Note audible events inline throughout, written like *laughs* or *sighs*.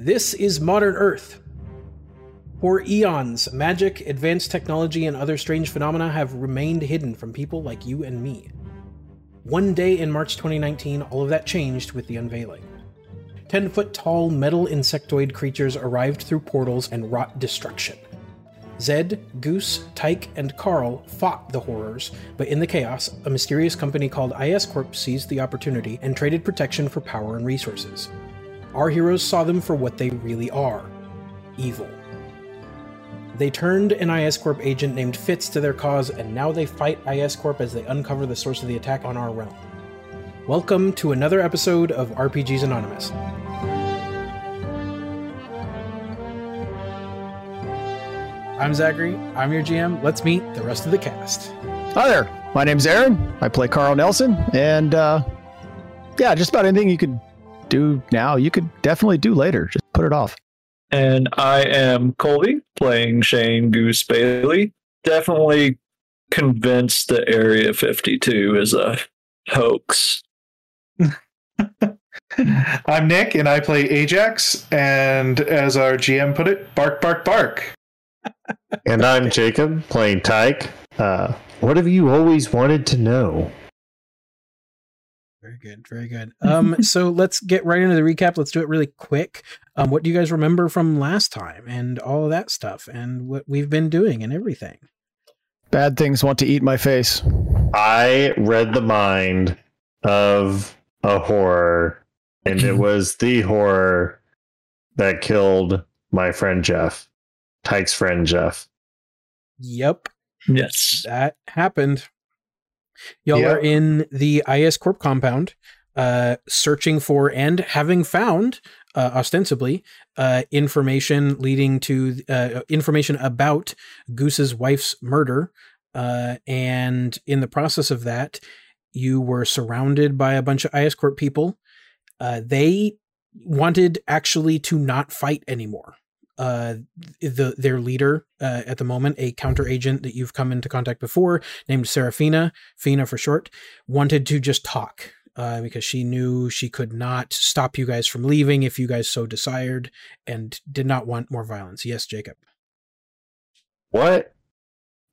This is modern Earth. For eons, magic, advanced technology, and other strange phenomena have remained hidden from people like you and me. One day in March 2019, all of that changed with the unveiling. 10 foot tall metal insectoid creatures arrived through portals and wrought destruction. Zed, Goose, Tyke, and Carl fought the horrors, but in the chaos, a mysterious company called IS Corp seized the opportunity and traded protection for power and resources. Our heroes saw them for what they really are evil. They turned an IS Corp agent named Fitz to their cause, and now they fight IS Corp as they uncover the source of the attack on our realm. Welcome to another episode of RPGs Anonymous. I'm Zachary, I'm your GM. Let's meet the rest of the cast. Hi there. My name's Aaron. I play Carl Nelson, and uh, yeah, just about anything you could do now, you could definitely do later. Just put it off. And I am Colby, playing Shane Goose Bailey. Definitely convinced that Area 52 is a hoax. *laughs* I'm Nick, and I play Ajax. And as our GM put it, bark, bark, bark. and I'm Jacob, playing Tyke. Uh, what have you always wanted to know? Very good, very good. Um, *laughs* so let's get right into the recap. Let's do it really quick. Um, what do you guys remember from last time and all of that stuff and what we've been doing and everything? Bad things want to eat my face. I read the mind of a horror, and it *laughs* was the horror that killed my friend Jeff, Tyke's friend Jeff. Yep. Yes. That happened. Y'all yep. are in the IS Corp compound, uh, searching for and having found, uh, ostensibly, uh, information leading to uh, information about Goose's wife's murder. Uh, and in the process of that, you were surrounded by a bunch of IS Corp people. Uh, they wanted actually to not fight anymore uh, the their leader uh, at the moment, a counter agent that you've come into contact before, named Serafina, Fina for short, wanted to just talk uh, because she knew she could not stop you guys from leaving if you guys so desired, and did not want more violence. Yes, Jacob. What?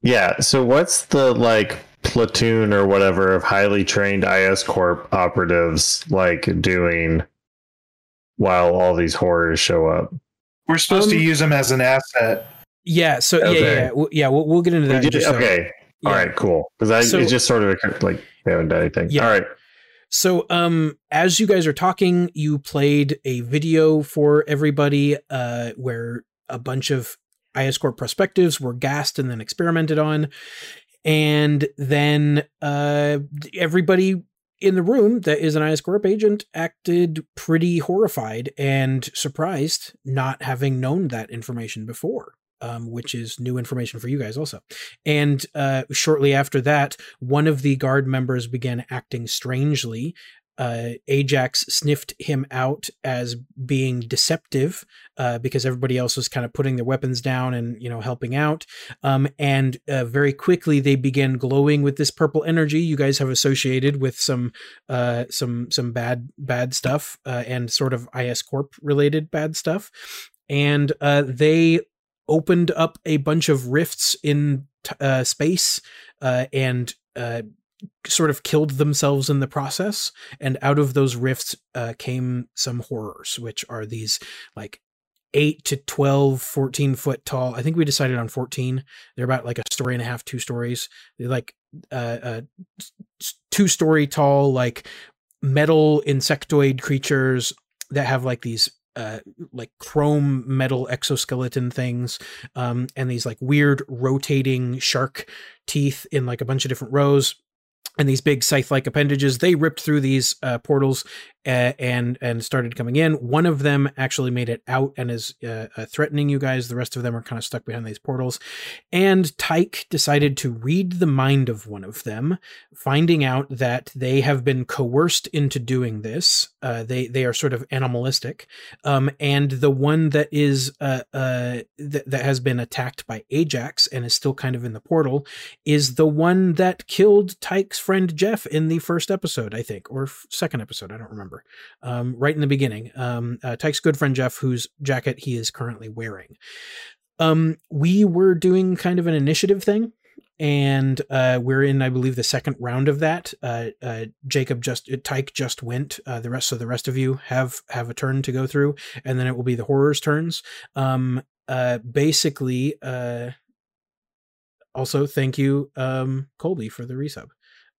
Yeah. So what's the like platoon or whatever of highly trained IS Corp operatives like doing while all these horrors show up? We're supposed um, to use them as an asset. Yeah. So okay. yeah, yeah, yeah, yeah. We'll, we'll get into that. Did, okay. All yeah. right. Cool. Because I so, it's just sort of like they haven't done anything. Yeah. All right. So, um, as you guys are talking, you played a video for everybody, uh, where a bunch of IS Corp perspectives were gassed and then experimented on, and then uh, everybody in the room that is an IS Corp agent acted pretty horrified and surprised not having known that information before. Um, which is new information for you guys also. And uh, shortly after that, one of the guard members began acting strangely uh, Ajax sniffed him out as being deceptive uh, because everybody else was kind of putting their weapons down and you know helping out. Um, and uh, very quickly they began glowing with this purple energy. You guys have associated with some uh, some some bad bad stuff uh, and sort of IS Corp related bad stuff. And uh, they opened up a bunch of rifts in t- space and sort of killed themselves in the process and out of those rifts uh, came some horrors which are these like 8 to 12 14 foot tall i think we decided on 14 they're about like a story and a half two stories. They're like uh, uh two story tall like metal insectoid creatures that have like these uh, like chrome metal exoskeleton things, um, and these like weird rotating shark teeth in like a bunch of different rows and these big scythe-like appendages they ripped through these uh, portals and and started coming in. One of them actually made it out and is uh, uh threatening you guys. The rest of them are kind of stuck behind these portals. And tyke decided to read the mind of one of them finding out that they have been coerced into doing this. Uh, they they are sort of animalistic. Um, and the one that is uh, th- that has been attacked by ajax and is still kind of in the portal is the one that killed tyke's friend Jeff in the first episode, I think, or f- second episode. I don't remember um, right in the beginning. Um, uh, Tyke's good friend Jeff, whose jacket he is currently wearing. Um, we were doing kind of an initiative thing, and uh, we're in, I believe, the second round of that. Uh, uh, Jacob just, uh, Tyke just went. Uh, the rest, so the rest of you have have a turn to go through, and then it will be the horrors' turns. Um, uh, basically, also thank you, um, Colby, for the resub.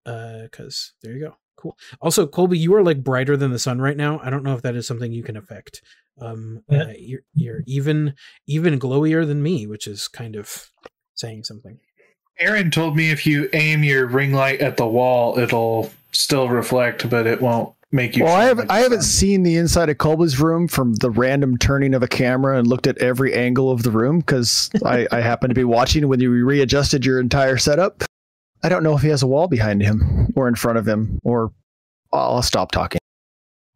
Because there you go. Cool. Also, Colby, you are like brighter than the sun right now. I don't know if that is something you can affect. Um, Yeah. uh, you're you're even even glowier than me, which is kind of saying something. Aaron told me if you aim your ring light at the wall, it'll still reflect, but it won't make you. Well, I haven't like I haven't seen the inside of Colby's room from the random turning of a camera and looked at every angle of the room because I, I happened to be watching when you readjusted your entire setup. I don't know if he has a wall behind him or in front of him, or I'll stop talking.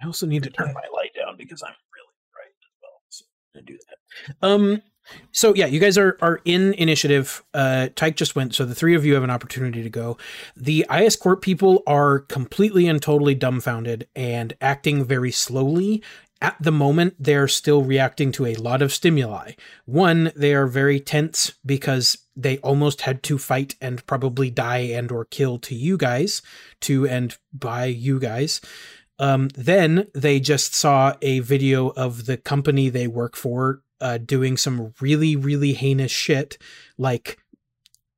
I also need to turn my light down because I'm really bright as well. So I'm do that. Um. So yeah, you guys are are in initiative. Uh, Tyke just went, so the three of you have an opportunity to go. The IS Corp people are completely and totally dumbfounded and acting very slowly. At the moment, they're still reacting to a lot of stimuli. One, they are very tense because they almost had to fight and probably die and or kill to you guys, to and by you guys. Um, then they just saw a video of the company they work for uh, doing some really, really heinous shit, like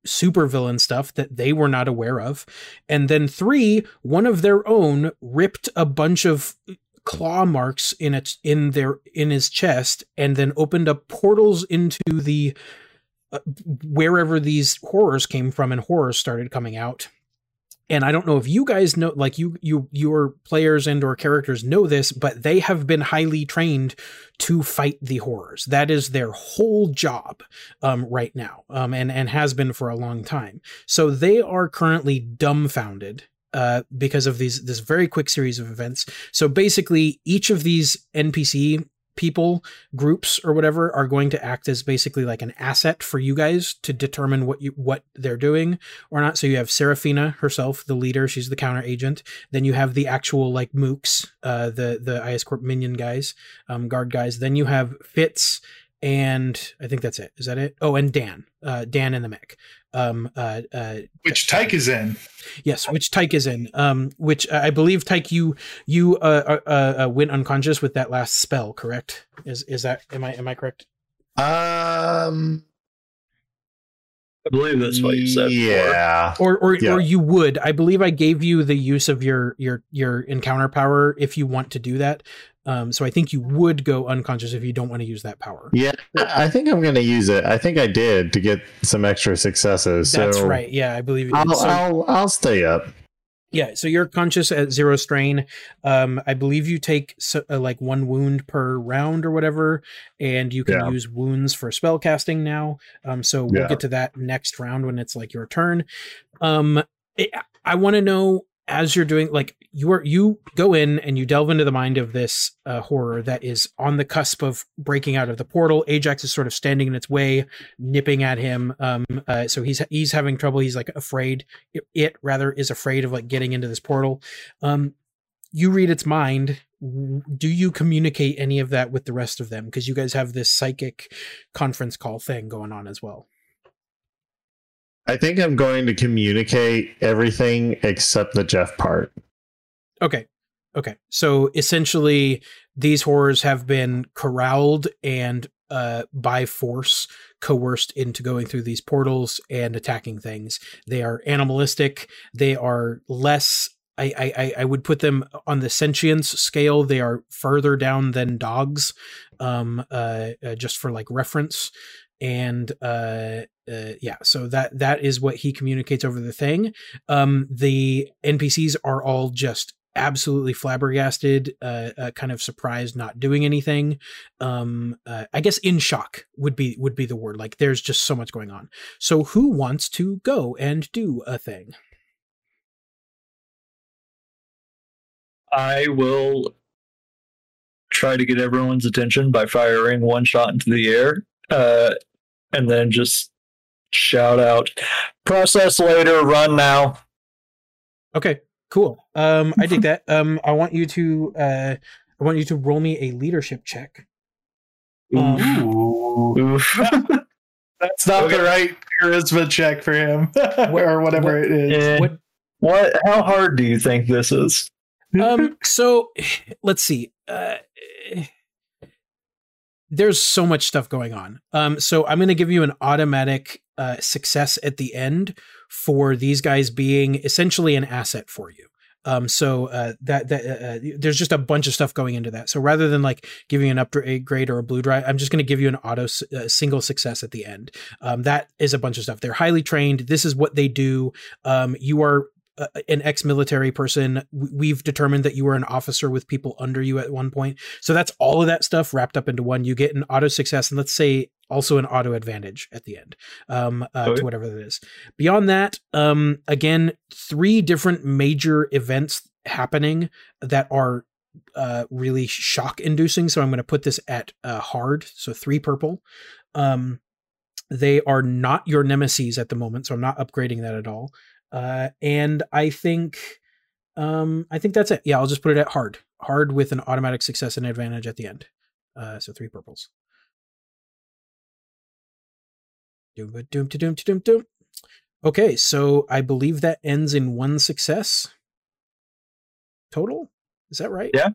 supervillain stuff that they were not aware of. And then three, one of their own ripped a bunch of claw marks in its in their in his chest and then opened up portals into the wherever these horrors came from and horrors started coming out and I don't know if you guys know, like you, you, your players and or characters know this, but they have been highly trained to fight the horrors. That is their whole job, um, right now, um, and and has been for a long time. So they are currently dumbfounded. Uh, because of these this very quick series of events. So basically, each of these NPC people groups or whatever are going to act as basically like an asset for you guys to determine what you what they're doing or not. So you have Serafina herself, the leader. She's the counter agent. Then you have the actual like mooks, uh, the the IS Corp minion guys, um, guard guys. Then you have Fitz, and I think that's it. Is that it? Oh, and Dan, uh, Dan in the mech. Um, uh, uh, Which Tyke is in. yes, which Tyke is in. Um, which I believe Tyke you you uh, uh, uh went unconscious with that last spell. Correct? Is is that am I am I correct? Um, I believe that's what you said. before. Yeah. or or, Yeah. or you would i believe i gave you the use of your your your encounter power if you want to do that um so i think you would go unconscious if you don't want to use that power Yeah, I think I'm going to use it. I think I did to get some extra successes. that's right yeah i believe you. I'll, So- I'll I'll stay up. yeah so you're conscious at zero strain um i believe you take so, uh, like one wound per round or whatever and you can Yeah. use wounds for spell casting now um so we'll Yeah. get to that next round when it's like your turn um i, I want to know as you're doing like you are you go in and you delve into the mind of this uh, horror that is on the cusp of breaking out of the portal. Ajax is sort of standing in its way nipping at him um uh, so he's he's having trouble. He's like afraid. It, it rather is afraid of like getting into this portal. Um you read its mind. Do you communicate any of that with the rest of them? Because you guys have this psychic conference call thing going on as well I think I'm going to communicate everything except the Jeff part. Okay. Okay. So essentially, these horrors have been corralled and uh, by force coerced into going through these portals and attacking things. They are animalistic. They are less. I, I, I- would put them on the sentience scale. They are further down than dogs, um, uh, uh, just for like reference. And uh, uh, yeah, so that that is what he communicates over the thing. Um, the NPCs are all just absolutely flabbergasted, uh, uh, kind of surprised, not doing anything. Um, uh, I guess in shock would be would be the word. Like there's just so much going on. So who wants to go and do a thing? I will try to get everyone's attention by firing one shot into the air, uh, and then just shout out, "Process later, run now." Okay, Cool. Um, I dig *laughs* that. Um, I want you to uh, I want you to roll me a leadership check. Um, Ooh. Oof. *laughs* That's not Okay. the right charisma check for him, *laughs* or whatever what- it is. What- what? How hard do you think this is? um so *sighs* let's see uh there's so much stuff going on. Um so i'm going to give you an automatic uh success at the end for these guys being essentially an asset for you. Um so uh that that uh, uh, there's just a bunch of stuff going into that. So rather than like giving an upgrade grade or a blue drive, i'm just going to give you an auto uh, single success at the end. Um that is a bunch of stuff. They're highly trained. This is what they do. Um you are uh, an ex-military person we've determined that you were an officer with people under you at one point. So that's all of that stuff wrapped up into one. You get an auto success and let's say also an auto advantage at the end um uh, Okay. to whatever that is. Beyond that um again three different major events happening that are uh really shock inducing. So i'm going to put this at uh hard. So three purple. Um they are not your nemesis at the moment so i'm not upgrading that at all uh, and I think, um, I think that's it. Yeah, I'll just put it at hard, hard with an automatic success and advantage at the end. Uh, so three purples. Doom, doom, to doom, to doom, doom. Okay, so I believe that ends in one success total. Is that right? Yeah.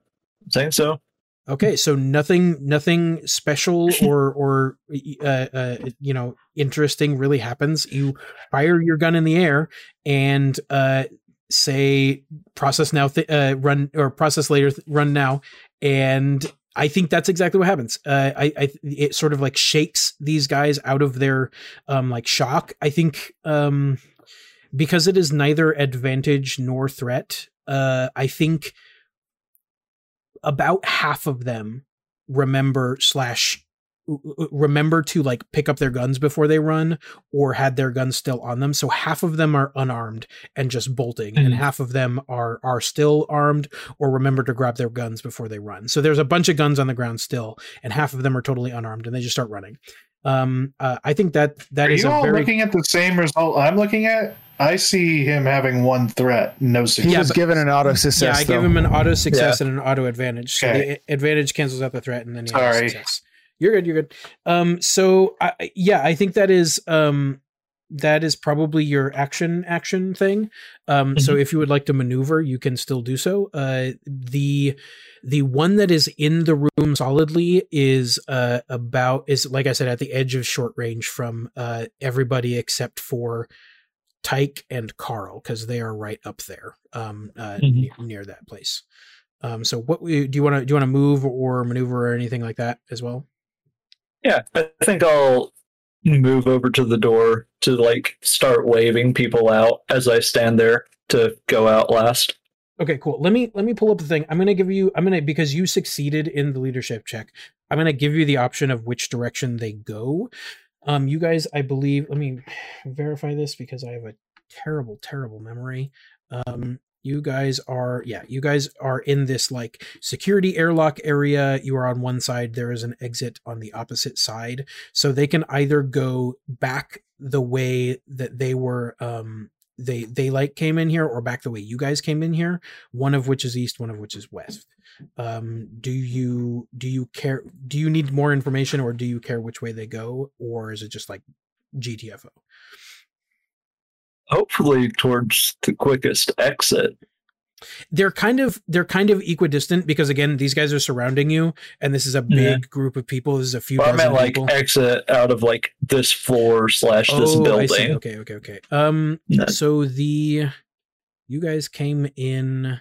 Think so. Okay, so nothing, nothing special *laughs* or or uh, uh, you know interesting really happens. You fire your gun in the air and uh, say process now, th- uh, run or process later, th- run now, and I think that's exactly what happens. Uh, I, I it sort of like shakes these guys out of their um like shock. I think um because it is neither advantage nor threat. Uh, I think about half of them remember slash remember to like pick up their guns before they run or had their guns still on them. So half of them are unarmed and just bolting and Mhm. half of them are are still armed or remember to grab their guns before they run. So there's a bunch of guns on the ground still and half of them are totally unarmed and they just start running um uh, i think that that Are is you a all very looking at the same result I'm looking at? I see him having one threat, no He success. Yeah, was but- given an auto success. yeah i though. gave him an auto success and an auto advantage so Okay. the advantage cancels out the threat and then he has Sorry. success you're good you're good um so I, I- yeah i think that is um that is probably your action action thing. Um so if you would like to maneuver you can still do so. Uh the the one that is in the room solidly is uh about is like i said at the edge of short range from uh everybody except for tyke and carl because they are right up there um uh Mhm. near, near that place. Um so what do you want to do you want to move or maneuver or anything like that as well? Yeah, I think I'll move over to the door to like start waving people out as I stand there to go out last. Okay, cool. Let me let me pull up the thing. I'm gonna give you. I'm gonna because you succeeded in the leadership check. I'm gonna give you the option of which direction they go. Um, you guys, I believe. Let me *sighs* verify this because I have a terrible, terrible memory. Um, you guys are yeah. You guys are in this like security airlock area. You are on one side. There is an exit on the opposite side, so they can either go back the way that they were. Um, they they like came in here or back the way you guys came in here one of which is east one of which is west um do you do you care do you need more information or do you care which way they go or is it just like gtfo Hopefully towards the quickest exit. they're kind of they're kind of equidistant because again these guys are surrounding you and this is a big Yeah. group of people this is a few Well, I dozen meant like people exit out of like this floor slash this oh, I building. okay okay okay um No. so the you guys came in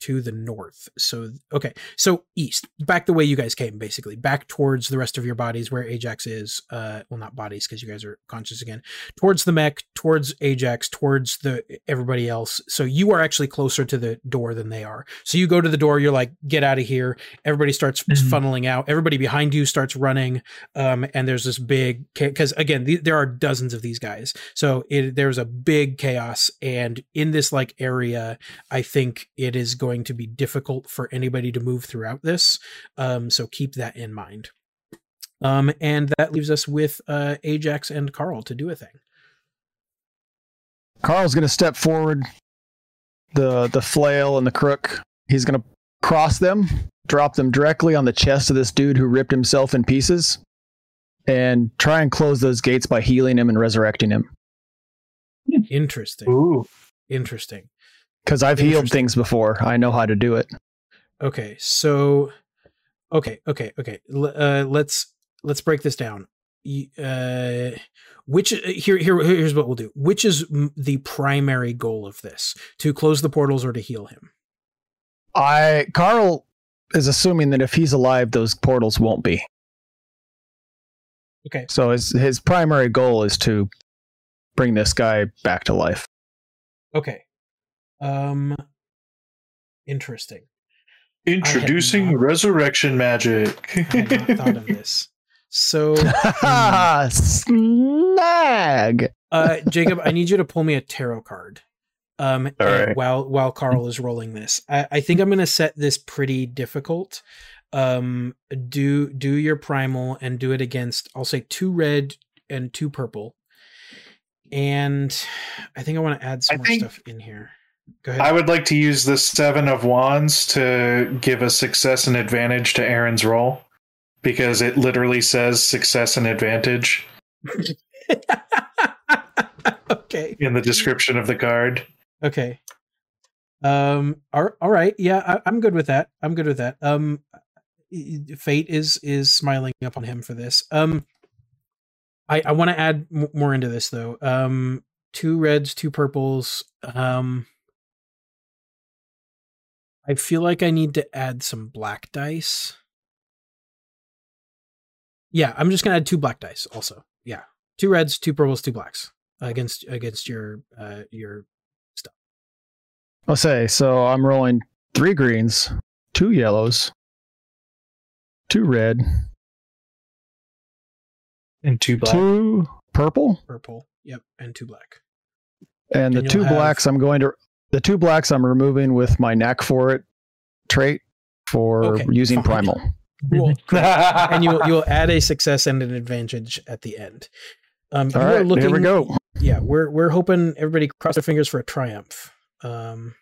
to the north. So okay, so east, back the way you guys came, basically back towards the rest of your bodies where Ajax is. Uh, well, not bodies because you guys are conscious again. Towards the mech, towards Ajax, towards the everybody else. So you are actually closer to the door than they are. So you go to the door, you're like, get out of here. Everybody starts Mhm. funneling out. Everybody behind you starts running. Um, and there's this big because again, the, there are dozens of these guys. So it, there's a big chaos, and in this like area, I think it is going to be difficult for anybody to move throughout this. Um, so keep that in mind. Um, and that leaves us with uh, Ajax and Carl to do a thing. Carl's going to step forward, the the flail and the crook. He's gonna cross them, drop them directly on the chest of this dude who ripped himself in pieces, and try and close those gates by healing him and resurrecting him. Interesting. Ooh. Interesting. Because I've healed things before. I know how to do it. Okay, so okay, okay, okay. L- uh, let's let's break this down. Uh, which uh, here here here's what we'll do. Which is m- the primary goal of this? To close the portals or to heal him? I Carl is assuming that if he's alive, those portals won't be. Okay. So his his primary goal is to bring this guy back to life. Okay. Um. Interesting. Introducing not- resurrection magic. I had not thought of *laughs* this. So, *laughs* Snag. uh, *laughs* Jacob, I need you to pull me a tarot card. Um, right. while while Carl is rolling this, I, I think I'm going to set this pretty difficult. Um, do do your primal and do it against. I'll say two red and two purple. And I think I want to add some I more think- stuff in here. I would like to use the seven of wands to give a success and advantage to Aaron's roll because it literally says success and advantage *laughs* okay. in the description of the card. Okay. Um. All, all right. Yeah, I, I'm good with that. I'm good with that. Um, fate is is smiling upon him for this. Um, I I want to add m- more into this though. Um, two reds, two purples. Um, I feel like I need to add some black dice. Yeah, I'm just gonna add two black dice. Also, yeah, two reds, two purples, two blacks against against your uh your stuff. I'll say so. I'm rolling three greens, two yellows, two red, And two black. two purple, purple. Yep, and two black. and the two you'll have- blacks. I'm going to the two blacks. I'm removing with my knack for it trait for Okay, using fine. primal. *laughs* Cool. and you'll you'll add a success and an advantage at the end. Um, All you are right, here we go. Yeah, we're we're hoping everybody cross their fingers for a triumph. Um,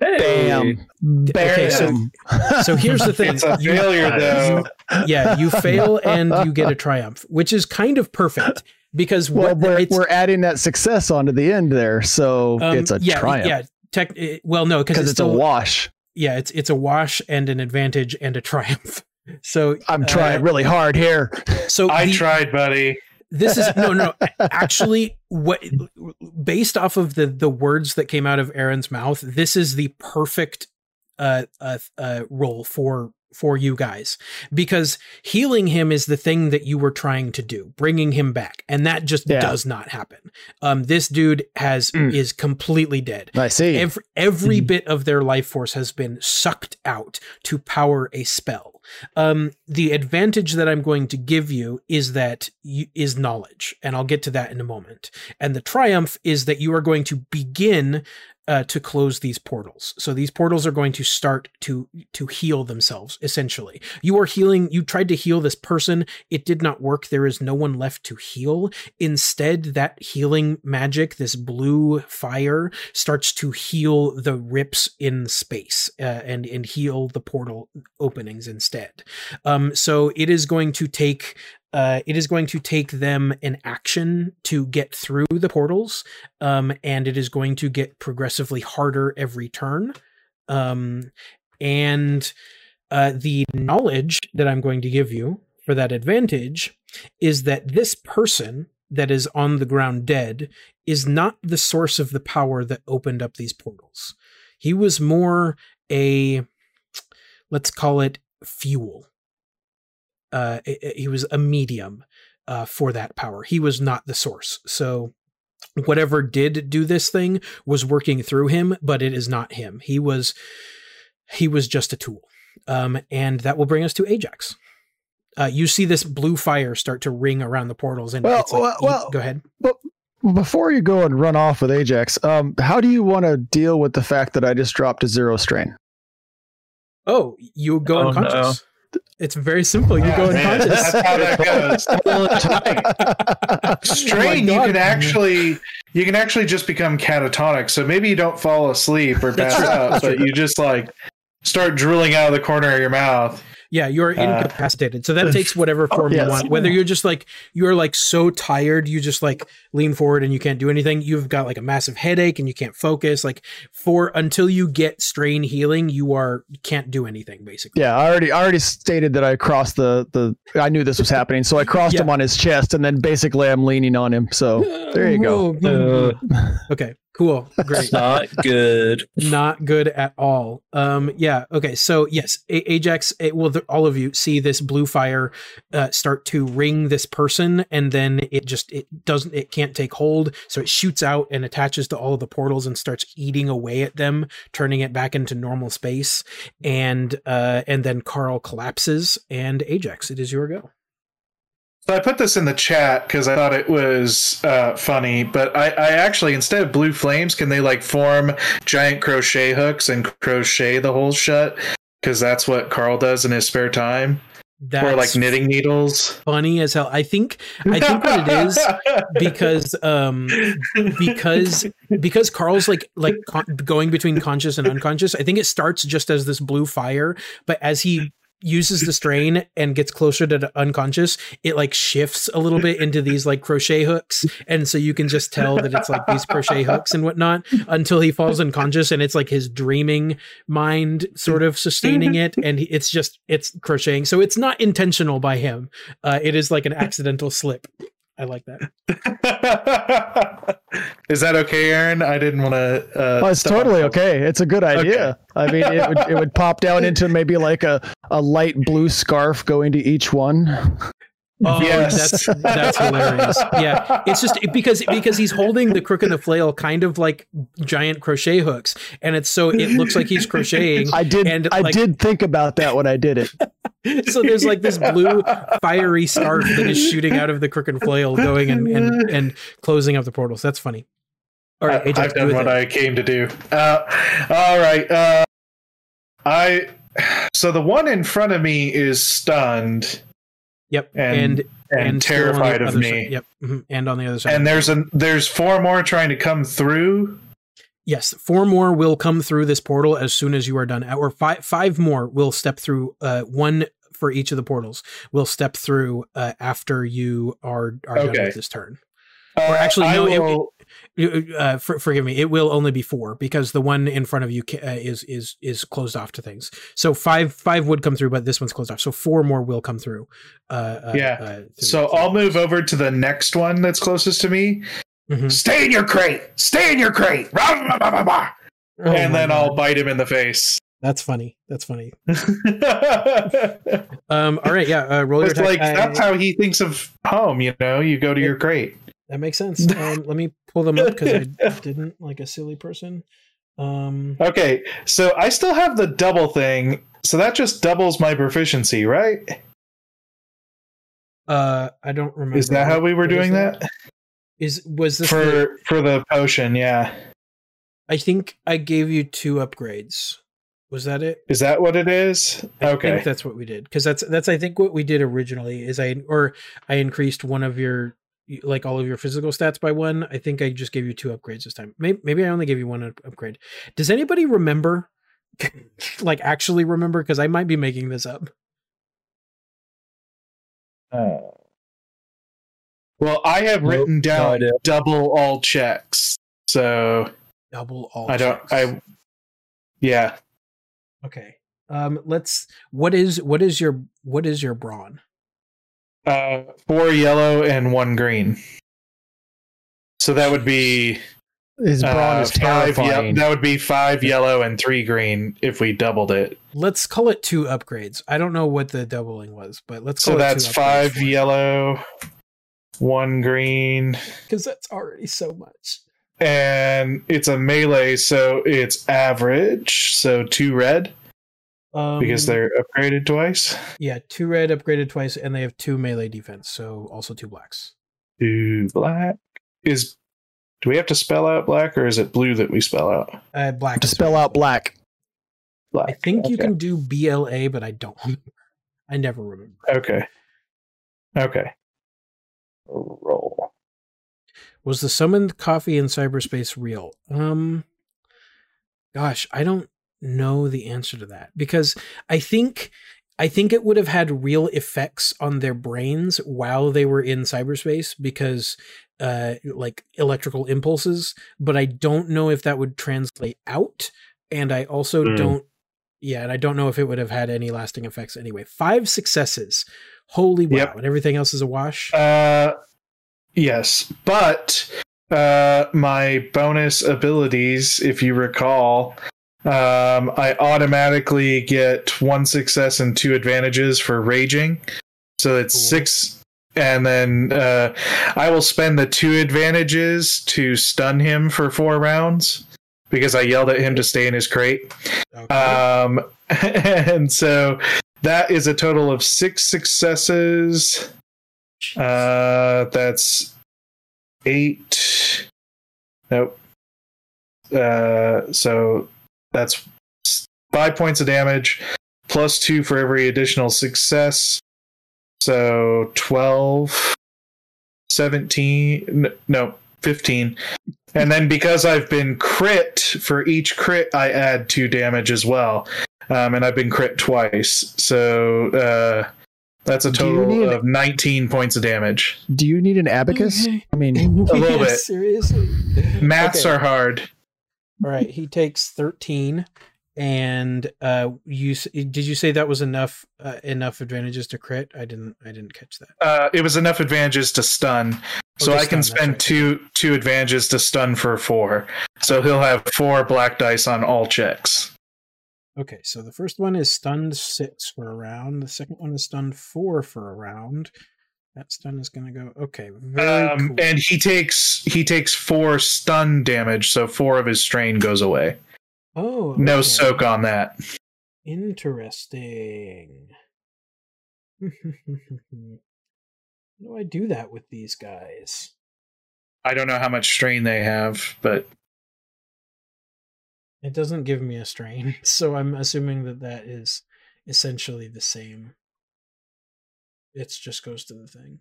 Bam, bam. okay, so- so *laughs* here's the thing. It's a You- failure, though. yeah, you fail and you get a triumph, which is kind of perfect because well, what we're, we're adding that success onto the end there, so um, it's a yeah, triumph Yeah, tech, eh, well, no, because because it's, it's, a still, wash. yeah, it's it's a wash and an advantage and a triumph. *laughs* So I'm uh, trying really hard here. So I the- tried, buddy. this is no no *laughs* actually what based off of the the words that came out of Aaron's mouth this is the perfect uh uh, uh role for for you guys because healing him is the thing that you were trying to do bringing him back and that just Yeah. does not happen um this dude has Mm. is completely dead I see. Every, every Mhm. bit of their life force has been sucked out to power a spell. Um, the advantage that I'm going to give you is that you, is knowledge, and I'll get to that in a moment. And the triumph is that you are going to begin uh, to close these portals. So these portals are going to start to to heal themselves. Essentially, you are healing. You tried to heal this person. It did not work. There is no one left to heal. Instead, that healing magic, this blue fire, starts to heal the rips in space uh, and and heal the portal openings instead. Um, so it is going to take. Uh, it is going to take them an action to get through the portals, um, and it is going to get progressively harder every turn. Um, and uh, the knowledge that I'm going to give you for that advantage is that this person that is on the ground dead is not the source of the power that opened up these portals. He was more a, let's call it fuel. Uh, i- i- he was a medium uh, for that power. He was not the source. So whatever did do this thing was working through him, but it is not him. He was he was just a tool. Um, and that will bring us to Ajax. Uh, you see this blue fire start to ring around the portals, and Well, it's like, well, you- well, go ahead. Before you go and run off with Ajax, um, how do you want to deal with the fact that I just dropped a zero strain? Oh, you go Oh, unconscious. It's very simple. You go Man, unconscious. That's how that *laughs* goes. Strain, you can actually you can actually just become catatonic. So maybe you don't fall asleep or pass out, but you just like start drooling out of the corner of your mouth. Yeah, you're Uh, incapacitated. So that *laughs* takes whatever form yes. you want. Whether you're just like you're like so tired, you just like lean forward and you can't do anything. You've got like a massive headache and you can't focus. Like for until you get strain healing, you are can't do anything basically. Yeah, I already I already stated that I crossed the the. I knew this was happening, so I crossed Yeah. him on his chest, and then basically I'm leaning on him. So *laughs* there you go. Uh, *laughs* okay, cool, great. not good. not good at all. Um, yeah. Okay. So yes, A- Ajax. It, well, the, all of you see this blue fire uh, start to ring this person, and then it just it doesn't it can't take hold, so it shoots out and attaches to all of the portals and starts eating away at them, turning it back into normal space. And uh, and then Carl collapses, and Ajax, it is your go. So I put this in the chat because I thought it was uh, funny, but I, I actually instead of blue flames, can they like form giant crochet hooks and crochet the holes shut? Because that's what Carl does in his spare time, That's or like knitting needles. funny as hell. I think I think what it is *laughs* because um because because Carl's like like con- going between conscious and unconscious. I think it starts just as this blue fire, but as he uses the strain and gets closer to unconscious, it like shifts a little bit into these like crochet hooks, and so you can just tell that it's like these crochet hooks and whatnot until he falls unconscious, and it's like his dreaming mind sort of sustaining it, and it's just it's crocheting. So it's not intentional by him. Uh, it is like an accidental slip. I like that. *laughs* Is that okay, Aaron? I didn't want to. Uh, Oh, it's totally okay. It's a good idea. I mean, it would it would pop down into maybe like a, a light blue scarf going to each one. Oh, Yes. that's *laughs* that's hilarious. Yeah, it's just because because he's holding the crook and the flail kind of like giant crochet hooks, and it's so it looks like he's crocheting. *laughs* I did And, I like- did think about that when I did it. *laughs* so there's like this blue fiery scarf that is shooting out of the crook and flail, going and and, and closing up the portals. That's funny. All right, I- Ajax, I've done what it. I came to do. Uh, all right. Uh, I so the one in front of me is stunned Yep, and and and, the terrified of me. side. Yep, mhm, and on the other side. And there's a there's four more trying to come through. Yes, four more will come through this portal as soon as you are done, or five five more will step through. Uh, one for each of the portals will step through uh, after you are are done with this turn. Uh, Or actually, no, will- Uh, for, forgive me, it will only be four because the one in front of you ca- uh, is is is closed off to things. So five five would come through, but this one's closed off. So four more will come through. Uh, uh, Yeah. uh, through- so through- I'll move over to the next one that's closest to me. Mhm. Stay in your crate. Stay in your crate. Rah, rah, rah. Oh and then God. I'll bite him in the face. That's funny. That's funny. *laughs* Um. All right. Yeah. Uh, roll your attack. like Uh, that's how he thinks of home. You know, you go to your crate. That makes sense. *laughs* Um, let me pull them up because I *laughs* didn't like a silly person. Um, Okay, so I still have the double thing, so that just doubles my proficiency, right? uh, I don't remember. Is that how we were doing that? Is was this? the- For for the potion, yeah. I think I gave you two upgrades. Was that it? Is that what it is? I Okay. think that's what we did because that's that's I think what we did originally is I or I increased one of your like all of your physical stats by one. I think I just gave you two upgrades this time. Maybe, maybe I only gave you one upgrade. Does anybody remember? *laughs* like actually remember because I might be making this up. Oh. Well, I have Nope, written down idea. double all checks. So Double all. I don't checks. I yeah. Okay. Um let's what is what is your what is your brawn? Uh four yellow and one green. So that would be His brawn uh, is five terrifying. that would be five yellow and three green if we doubled it. Let's call it two upgrades. I don't know what the doubling was, but let's call So it that's five yellow, one green, because that's already so much. and it's a melee, so it's average. So two red Um, because they're upgraded twice. yeah, two red upgraded twice, and they have two melee defense, so also two blacks. Two black is. Do we have to spell out black, or is it blue that we spell out? Uh, black to spell out black. Black. I think you can do BLA, but I don't. remember. I never remember. Okay. Okay. Roll. Was the summoned coffee in cyberspace real? Um, gosh, I don't know the answer to that because I think I think it would have had real effects on their brains while they were in cyberspace because uh like electrical impulses, but I don't know if that would translate out and I also Mm. don't yeah, and I don't know if it would have had any lasting effects anyway. Five successes. Holy wow. Yep. And everything else is a wash. Uh, yes, but uh, my bonus abilities, if you recall, um, I automatically get one success and two advantages for raging. So it's Cool. six, and then uh, I will spend the two advantages to stun him for four rounds because I yelled at him to stay in his crate. Okay. Um, *laughs* and so that is a total of six successes. Uh, that's eight. Nope. Uh, so that's five points of damage plus two for every additional success. So 12, 17, no, 15. And then because I've been crit for each crit, I add two damage as well. Um, and I've been crit twice. So uh, that's a total need- of 19 points of damage. Do you need an abacus? Okay. *laughs* I mean, A little bit. Seriously. Maths Okay. are hard. All right, he takes 13 and uh you did you say that was enough uh, enough advantages to crit? I didn't I didn't catch that. Uh, it was enough advantages to stun. So to I can stun, spend right. two two advantages to stun for four. So he'll have four black dice on all checks. Okay, so the first one is stunned 6 for a round, the second one is stunned 4 for a round. That stun is going to go Okay, very Um, cool. and he takes he takes four stun damage, so four of his strain goes away. oh, No soak on that. Interesting. *laughs* How do I do that with these guys? I don't know how much strain they have, but It doesn't give me a strain, *laughs* so I'm assuming that that is essentially the same. It just goes to the thing,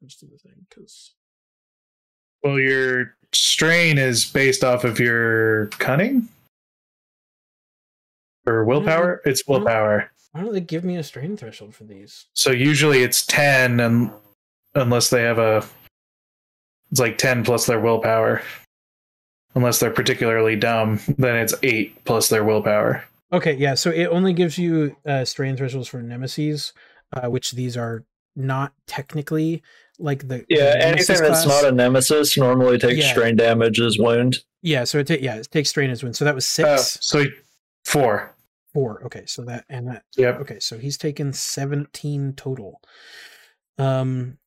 goes to the thing because well, your strain is based off of your cunning or willpower. It's willpower. why don't they give me a strain threshold for these? So usually it's ten, and unless they have a, it's like ten plus their willpower. Unless they're particularly dumb, then it's eight plus their willpower. Okay, yeah, so it only gives you uh, strain thresholds for nemesis, uh, which these are not technically like the the Yeah, nemesis anything that's class. not a nemesis normally takes Yeah. strain damage as wound. yeah. So it ta- yeah it takes strain as wound. So that was Oh, six, so four. four. Okay, so that and that Yeah. Okay, so he's taken 17 total. Um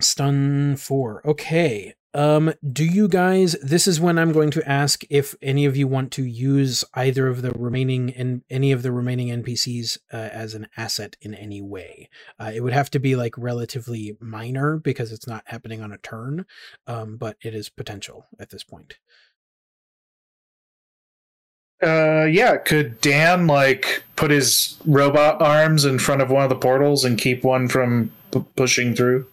stun 4. Okay. Um do you guys this is when I'm going to ask if any of you want to use either of the remaining and any of the remaining NPCs uh, as an asset in any way. Uh, it would have to be like relatively minor because it's not happening on a turn, um but it is potential at this point. Uh, yeah. Could Dan like put his robot arms in front of one of the portals and keep one from p- pushing through?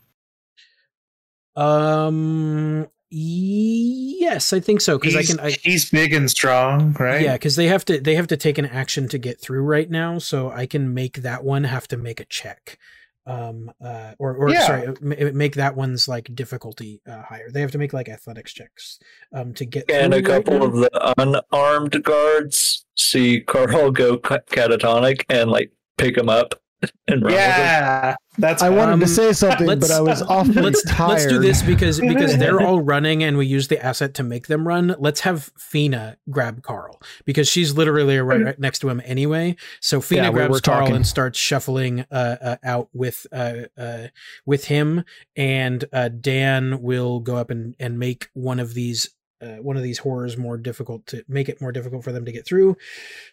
Um yes, I think so cuz I can I he's big and strong, right? Yeah, because they have to they have to take an action to get through right now, so I can make that one have to make a check, um, uh, or or Yeah. sorry, make that one's like difficulty uh, higher. They have to make like athletics checks, um, to get And a couple right of the unarmed guards see Carl go catatonic and like pick him up *laughs* and run with him. Yeah, that's I wanted Um, to say something, but I was awfully *laughs* let's tired. let's do this because because *laughs* they're all running and we use the asset to make them run. Let's have Fina grab Carl because she's literally right, right next to him anyway. So Fina Yeah, grabs were Carl talking. and starts shuffling uh, uh, out with uh, uh, with him, and uh, Dan will go up and and make one of these. Uh, one of these horrors more difficult to make it more difficult for them to get through.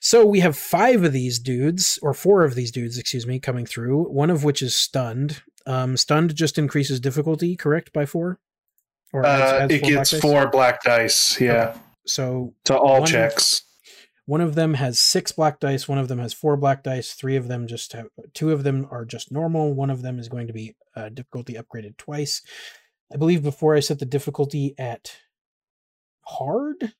So we have five of these dudes, or four of these dudes, excuse me, coming through. One of which is stunned. Um, stunned just increases difficulty, correct, by four. Or uh, it four gets dice? four black dice. Yeah, So to all One- checks. one of them has six black dice. One of them has four black dice. Three of them just have. Two of them are just normal. One of them is going to be uh, difficulty upgraded twice. I believe before I set the difficulty at hard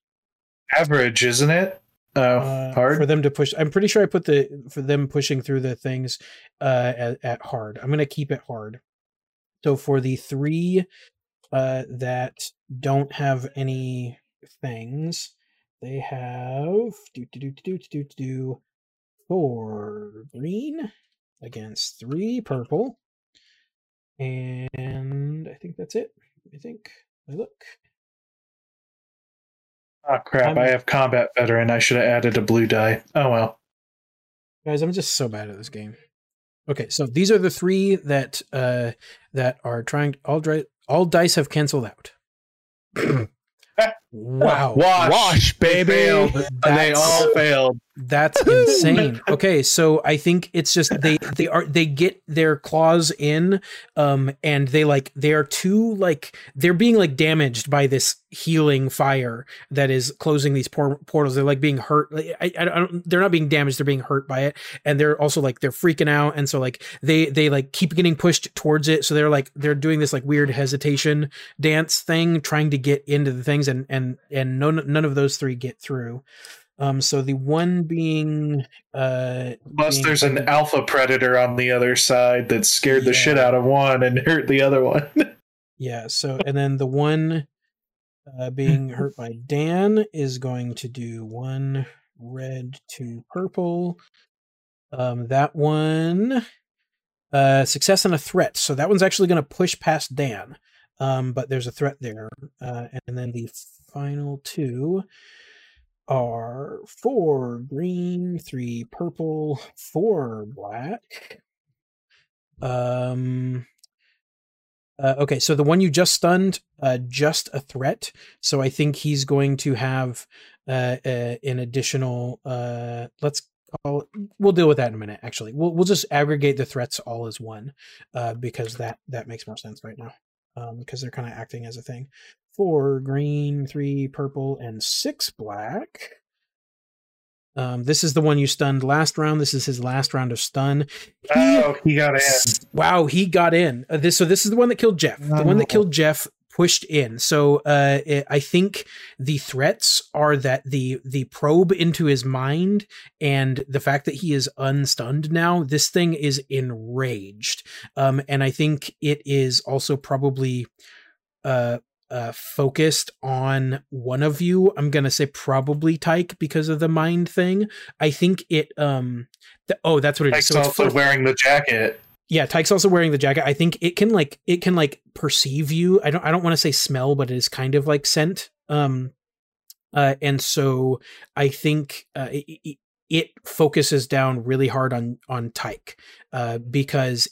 Average, isn't it? Oh, uh, hard. for them to push. I'm pretty sure I put the for them pushing through the things uh, at, at hard. I'm gonna keep it hard. So for the three uh, that don't have any things, they have do do do do do do do four green against three purple, and I think that's it. I think. I look. Oh crap! I I'm- have combat veteran. I should have added a blue die. Oh well. Guys, I'm just so bad at this game. Okay, so these are the three that uh that are trying all all dice have canceled out. *clears throat* *laughs* wow. Wash, Wash They baby. failed. they all failed. That's *laughs* insane. Okay, so I think it's just they they are they get their claws in um and they like they are too like they're being like damaged by this healing fire that is closing these por- portals. They're like being hurt. Like, I, I don't they're not being damaged, they're being hurt by it and they're also like they're freaking out and so like they they like keep getting pushed towards it. So they're like they're doing this like weird hesitation dance thing trying to get into the things and and and none none of those three get through. Um, so the one being uh Plus, being there's an alpha predator on the other side that scared the Yeah. shit out of one and hurt the other one. *laughs* yeah, so and then the one uh being hurt by Dan is going to do one red, two purple. Um that one uh success and a threat. So that one's actually gonna push past Dan. Um, but there's a threat there. Uh and then the final two are four green, three purple, four black. Um. Uh, okay, so the one you just stunned, uh, just a threat. So I think he's going to have uh, an additional. Uh, let's call. We'll deal with that in a minute. Actually, we'll we'll just aggregate the threats all as one, uh, because that that makes more sense right now. Um, because they're kind of acting as a thing. Four green, three purple, and six black. Um, this is the one you stunned last round. This is his last round of stun. He- oh, he got in. Wow, he got in. Uh, this so this is the one that killed Jeff. The one that killed Jeff pushed in. So uh, it, I think the threats are that the the probe into his mind and the fact that he is unstunned now. This thing is enraged, um, and I think it is also probably uh, uh, focused on one of you. I'm gonna say probably Tyke because of the mind thing. I think it. Um, th- oh, that's what it is. Mike's So also wearing the jacket. yeah tyke's also wearing the jacket i think it can like it can like perceive you i don't i don't want to say smell but it is kind of like scent um uh and so i think uh it, it focuses down really hard on on tyke uh because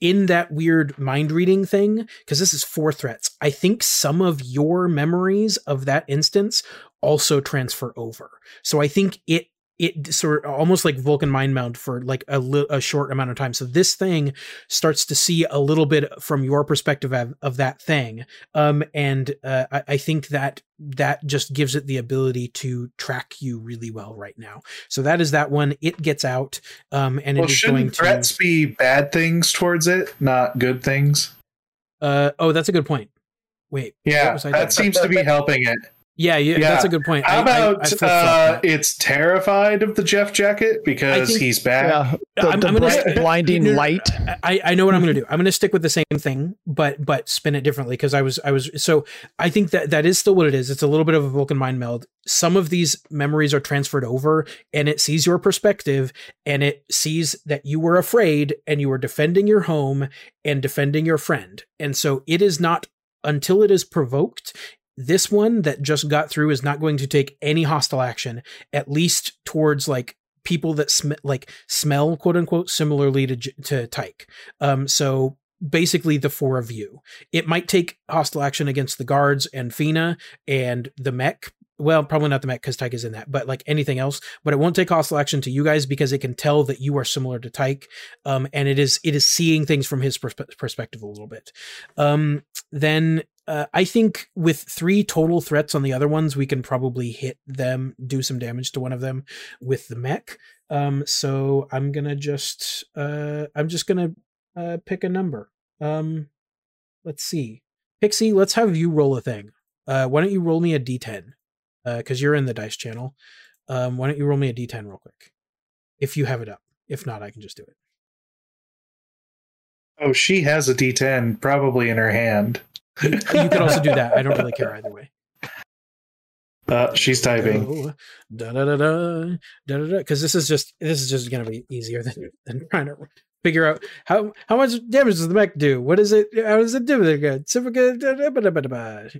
in that weird mind reading thing because this is four threats. I think some of your memories of that instance also transfer over. So i think it it sort of almost like Vulcan mind meld for like a, li- a short amount of time. So this thing starts to see a little bit from your perspective of, of that thing, um, and uh, I, I think that that just gives it the ability to track you really well right now. So that is that one. It gets out, um, and Well, it is going shouldn't to. threats be bad things towards it, not good things? Uh, oh, that's a good point. Wait, Yeah, that doing? seems to be *laughs* helping it. Yeah, yeah, yeah. that's a good point. How I- I- I about uh, it's terrified of the Jeff jacket because think- he's bad? Yeah, the, I'm- the I'm gonna blinding light. I, I know what I'm going to do. I'm going to stick with the same thing, but but spin it differently because I was I was so I think that that is still what it is. It's a little bit of a Vulcan mind meld. Some of these memories are transferred over, and it sees your perspective, and it sees that you were afraid and you were defending your home and defending your friend, and so it is not until it is provoked. This one that just got through is not going to take any hostile action, at least towards like people that sm- like smell quote unquote similarly to to Tyke. Um, so basically the four of you. It might take hostile action against the guards and Fina and the mech. Well, probably not the mech because Tyke is in that, but like anything else. But it won't take hostile action to you guys because it can tell that you are similar to Tyke, um, and it is it is seeing things from his perspe- perspective a little bit. Um, then uh, I think with three total threats on the other ones, we can probably hit them, do some damage to one of them with the mech. Um, so I'm gonna just uh, I'm just gonna uh, pick a number. Um, let's see. Pixie, let's have you roll a thing. Uh, why don't you roll me a d10? Because you're in the dice channel. Um, why don't you roll me a d10 real quick? If you have it up. If not, I can just do it. Oh, she has a D10 probably in her hand. You, you could also do that. I don't really care either way. Uh, she's typing. Da da da da da da. Because this is just this is just gonna be easier than than trying to figure out how how much damage does the mech do? What is it? How does it do? Good.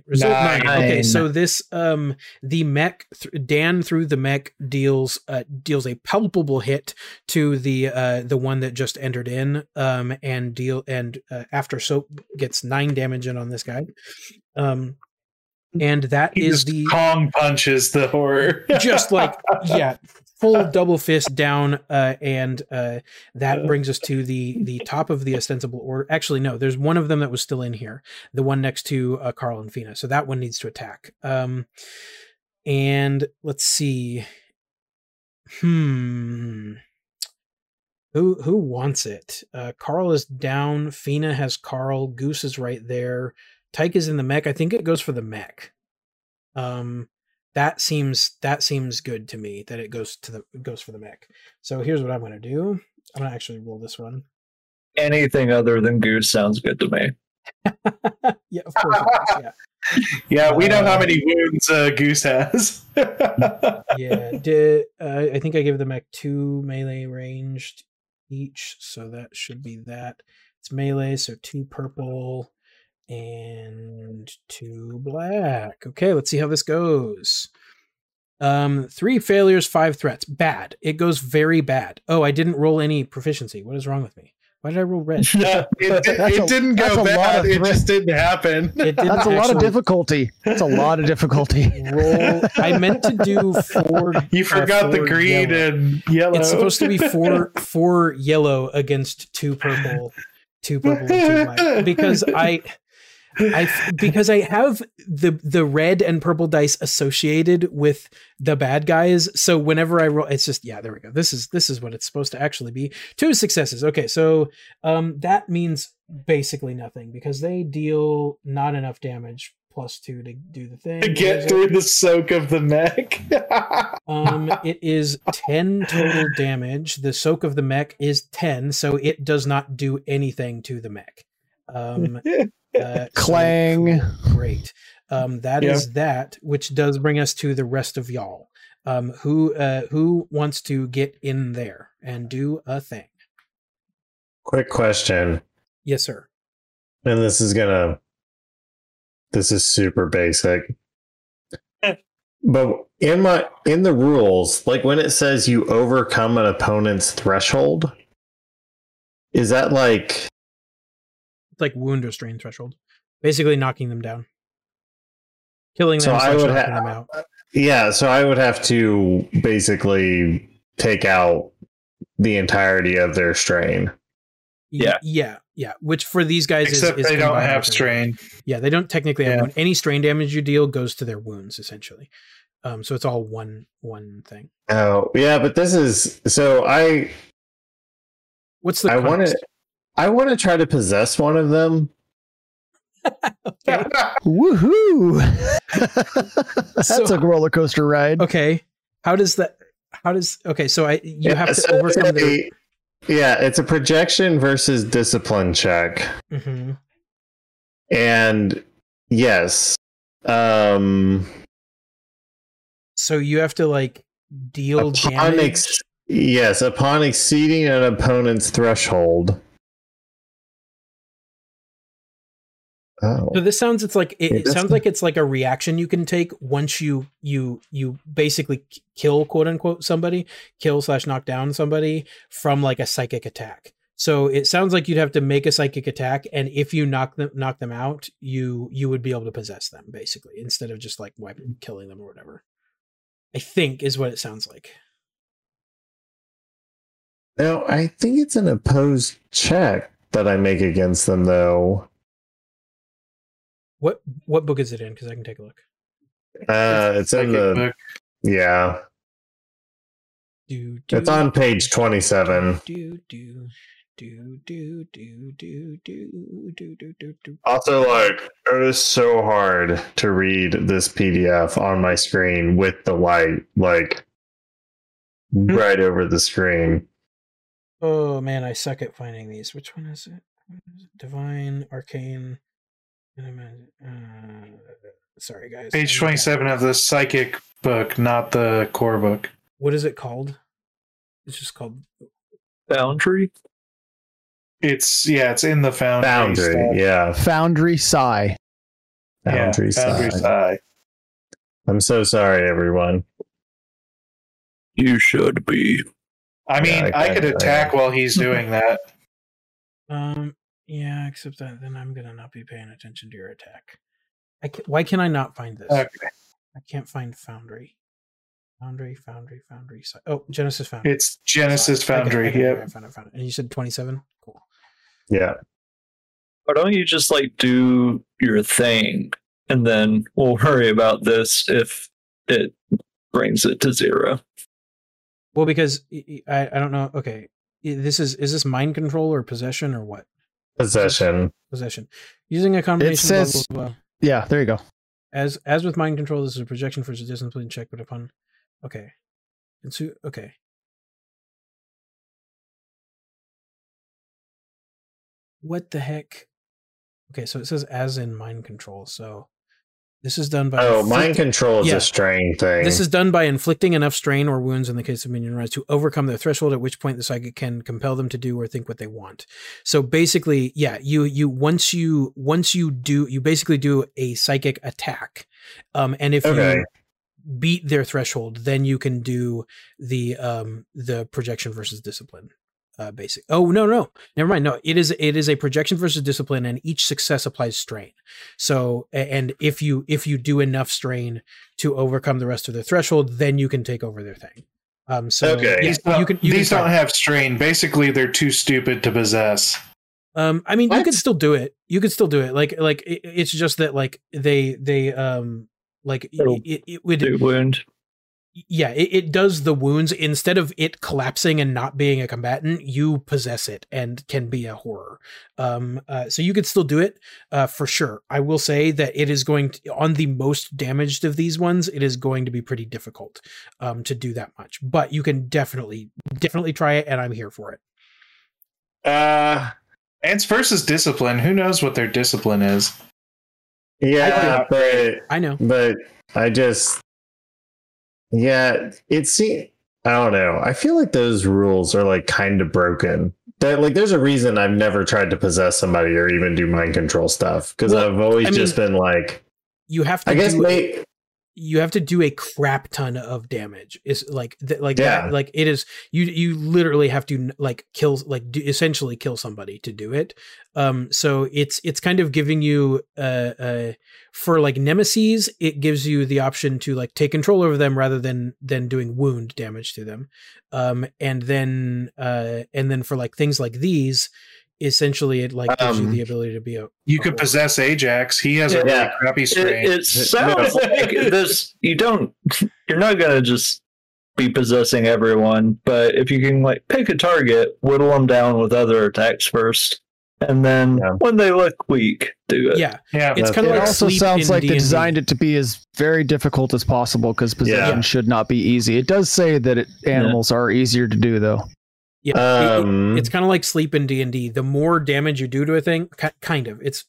Result nine. Okay, so this um the mech th- Dan through the mech deals uh deals a palpable hit to the uh the one that just entered in um and deal and uh, after soak gets nine damage in on this guy um and that He is just the Kong punches the horror. just like *laughs* yeah full double fist down uh and uh that brings us to the the top of the ostensible order actually no there's one of them that was still in here the one next to uh carl and fina so that one needs to attack. Um and let's see. Hmm. Who who wants it? Uh carl is down fina has carl goose is right there tyke is in the mech i think it goes for the mech. Um that seems that seems good to me that it goes to the goes for the mech. So here's what I'm gonna do. I'm gonna actually roll this one. Anything other than Goose sounds good to me. *laughs* yeah, of course. does, yeah, *laughs* yeah, we know how Uh, many wounds uh, Goose has. *laughs* yeah. Did uh, I think I gave the mech two melee ranged each, so that should be that. It's melee, so two purple and two black. Okay, let's see how this goes. Um, three failures, five threats. Bad. It goes very bad. Oh, I didn't roll any proficiency. What is wrong with me? Why did I roll red? *laughs* it, *laughs* it, That's it a- didn't go bad. It just didn't happen. *laughs* It didn't That's a lot of difficulty. That's a lot of difficulty. roll. I meant to do four. you uh, forgot the green yellow. and yellow. It's supposed to be four four yellow against two purple, two purple and two black. Because I I because I have the the red and purple dice associated with the bad guys. So whenever I roll, it's just yeah, there we go. This is this is what it's supposed to actually be. Two successes. Okay, so um that means basically nothing because they deal not enough damage plus two to do the thing. to get through the soak of the mech. *laughs* Um, it is 10 total damage. The soak of the mech is 10, so it does not do anything to the mech. Um, *laughs* uh, Clang. cool. Great. Um, that is Yeah. that, which does bring us to the rest of y'all. Um, who uh, who wants to get in there and do a thing? Quick question. Yes, sir. And this is gonna this is super basic. *laughs* but in my in the rules, like when it says you overcome an opponent's threshold, is that like It's like wound or strain threshold, basically knocking them down, killing them, So I would knocking ha- yeah, so I would have to basically take out the entirety of their strain. Yeah. yeah, yeah. Which for these guys Except is, is they don't have with their- strain. Yeah, they don't technically have Yeah. wound. Any strain damage you deal goes to their wounds essentially. Um, so it's all one one thing. Oh, yeah, but this is so I What's the I want context? to I want to try to possess one of them. *laughs* Okay. Woohoo! *laughs* That's So- a roller coaster ride. okay. How does that? How does? Okay, so I you Yeah, have to so overcome the. Yeah, it's a projection versus discipline check. Mhm. And yes. Um So you have to like deal upon damage. ex- yes, upon exceeding an opponent's threshold. Oh. So this sounds it's like it, it sounds like it's like a reaction you can take once you you you basically kill quote unquote somebody kill slash knock down somebody from like a psychic attack. So it sounds like you'd have to make a psychic attack, and if you knock them knock them out, you you would be able to possess them basically instead of just like wiping killing them or whatever. I think is what it sounds like. No, I think it's an opposed check that I make against them though. What what book is it in? Because I can take a look. Uh it's in the book. yeah. Do, do, It's on page 27. Do do Do do do do do do do do do. Also, like, it is so hard to read this PDF on my screen with the light, like, right over the screen. Oh man, I suck at finding these. Which one is it? What is it? Divine, arcane. Uh, sorry, guys. Page twenty-seven of the psychic book, not the core book. What is it called? It's just called. Boundary. It's yeah, it's in the foundry. Foundry, stuff. yeah. Foundry Psi. Boundary yeah, boundary side. side. I'm so sorry, everyone. You should be. I mean, Yeah, I I, could attack while he's doing that. Um. Yeah, except that then I'm gonna not be paying attention to your attack. I can, why can I not find this? Okay. I can't find Foundry. Foundry, Foundry, Foundry. si- Oh, Genesis Foundry. It's Genesis Sorry. I got Foundry. I got Yep. I found it, found it. And you said 27? Cool. Yeah. Why don't you just like do your thing and then we'll *laughs* worry about this if it brings it to zero. Well, because I, I I don't know. Okay. This is is this mind control or possession or what? Possession. Possession. Using a combination blah, says- blah, blah. Yeah, there you go. as as with mind control, this is a projection for a discipline check, but upon okay. And so okay. What the heck? Okay, so it says as in mind control. So this is done by Oh, mind control is Yeah. a strain thing. This is done by inflicting enough strain or wounds in the case of minion rise to overcome their threshold, at which point the psychic can compel them to do or think what they want. So basically, yeah, you you once you once you do you basically do a psychic attack, um, and if Okay. you beat their threshold, then you can do the um the projection versus discipline. Uh, basic. Oh no, no, never mind. No, it is it is a projection versus discipline, and each success applies strain. So, and if you if you do enough strain to overcome the rest of their threshold, then you can take over their thing. Um, so Okay. yeah, These, don't, you can. You these can don't have strain. Basically, they're too stupid to possess. Um, I mean, you What? could still do it. You could still do it. Like, like it, it's just that like they they um like It'll it, it would Do wound. Yeah it, it does the wounds. Instead of it collapsing and not being a combatant you possess it and can be a horror. Um uh, so you could still do it uh for sure. I will say that it is going to on the most damaged of these ones it is going to be pretty difficult um to do that much. But you can definitely definitely try it and i'm here for it. Uh Ants versus discipline. Who knows what their discipline is? yeah, but i know. but I just yeah, it seems I don't know. I feel like those rules are like kind of broken. That like there's a reason I've never tried to possess somebody or even do mind control stuff because Well, I've always I mean, just been like you have to I guess do may, you have to do a crap ton of damage. Is like th- like Yeah. that like it is you you literally have to like kill like do, essentially kill somebody to do it. Um so it's it's kind of giving you uh uh for like nemesis it gives you the option to like take control over them rather than than doing wound damage to them. Um and then uh and then for like things like these essentially it like gives you Um, the ability to be a You a could horror. possess Ajax. He has a really Yeah. crappy It, strain. it *laughs* sounds like this. You don't. *laughs* You're not gonna just be possessing everyone, but if you can like pick a target, whittle them down with other attacks first, and then Yeah. when they look weak, do it. yeah yeah, it's kind of it like also sounds like they D&D. designed it to be as very difficult as possible because possession Yeah. should not be easy. It does say that it, animals are easier to do, though. Yeah, it- it- um it's kind of like sleep in D and D. The more damage you do to a thing, ki- kind of, it's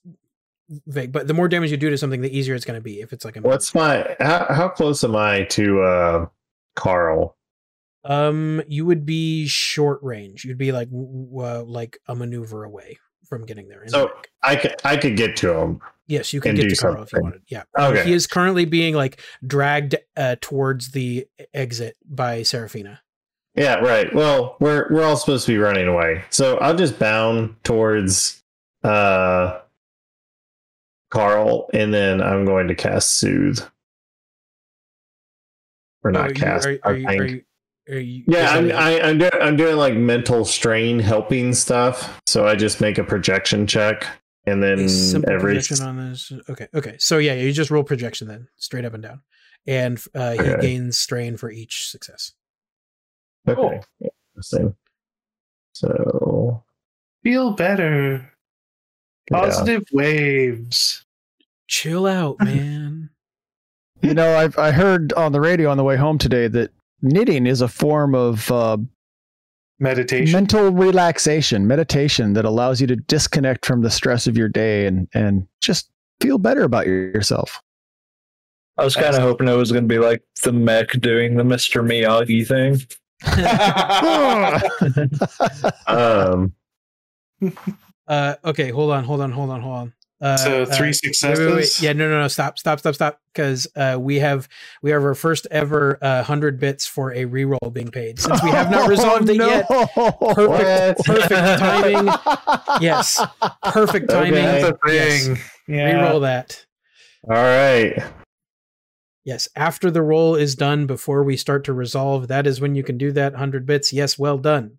vague, but the more damage you do to something, the easier it's going to be. If it's like a what's my how, how close am I to uh Carl? um, you would be short range. You'd be like uh, like a maneuver away from getting there. So-. I could I could get to him. yes, you can get to Carl if you wanted. Yeah, Okay. he is currently being like dragged uh, towards the exit by Serafina. Yeah, right. Well, we're we're all supposed to be running away. So I'll just bound towards uh Carl and then I'm going to cast soothe. Or not are you- cast. are, are, you, are, you, are, you, yeah, I'm I, I'm doing I'm doing like mental strain helping stuff. So I just make a projection check and then every projection on this. Okay, okay. So yeah, you just roll projection then, straight up and down, and uh, he Okay. gains strain for each success. Okay. Interesting. So Feel better. Yeah. Positive waves. Chill out, *laughs* man. You know, I've I heard on the radio on the way home today that knitting is a form of uh, Meditation. mental relaxation, meditation that allows you to disconnect from the stress of your day and and just feel better about yourself. I was kind of hoping it was going to be like the mech doing the Mr. Miyagi thing. *laughs* Um, uh, okay, hold on, hold on, hold on, hold on. Uh, so uh, three Wait, successes. wait, wait. Yeah, no, no, no. Stop, stop, stop, stop. Because uh, we have we have our first ever uh, hundred bits for a reroll being paid since we have not *laughs* resolved it yet. Perfect, perfect *laughs* timing. Yes, perfect timing. Okay. That's a Yes. Yeah. Reroll that. all right. Yes, after the roll is done, before we start to resolve, that is when you can do that hundred bits. Yes, well done.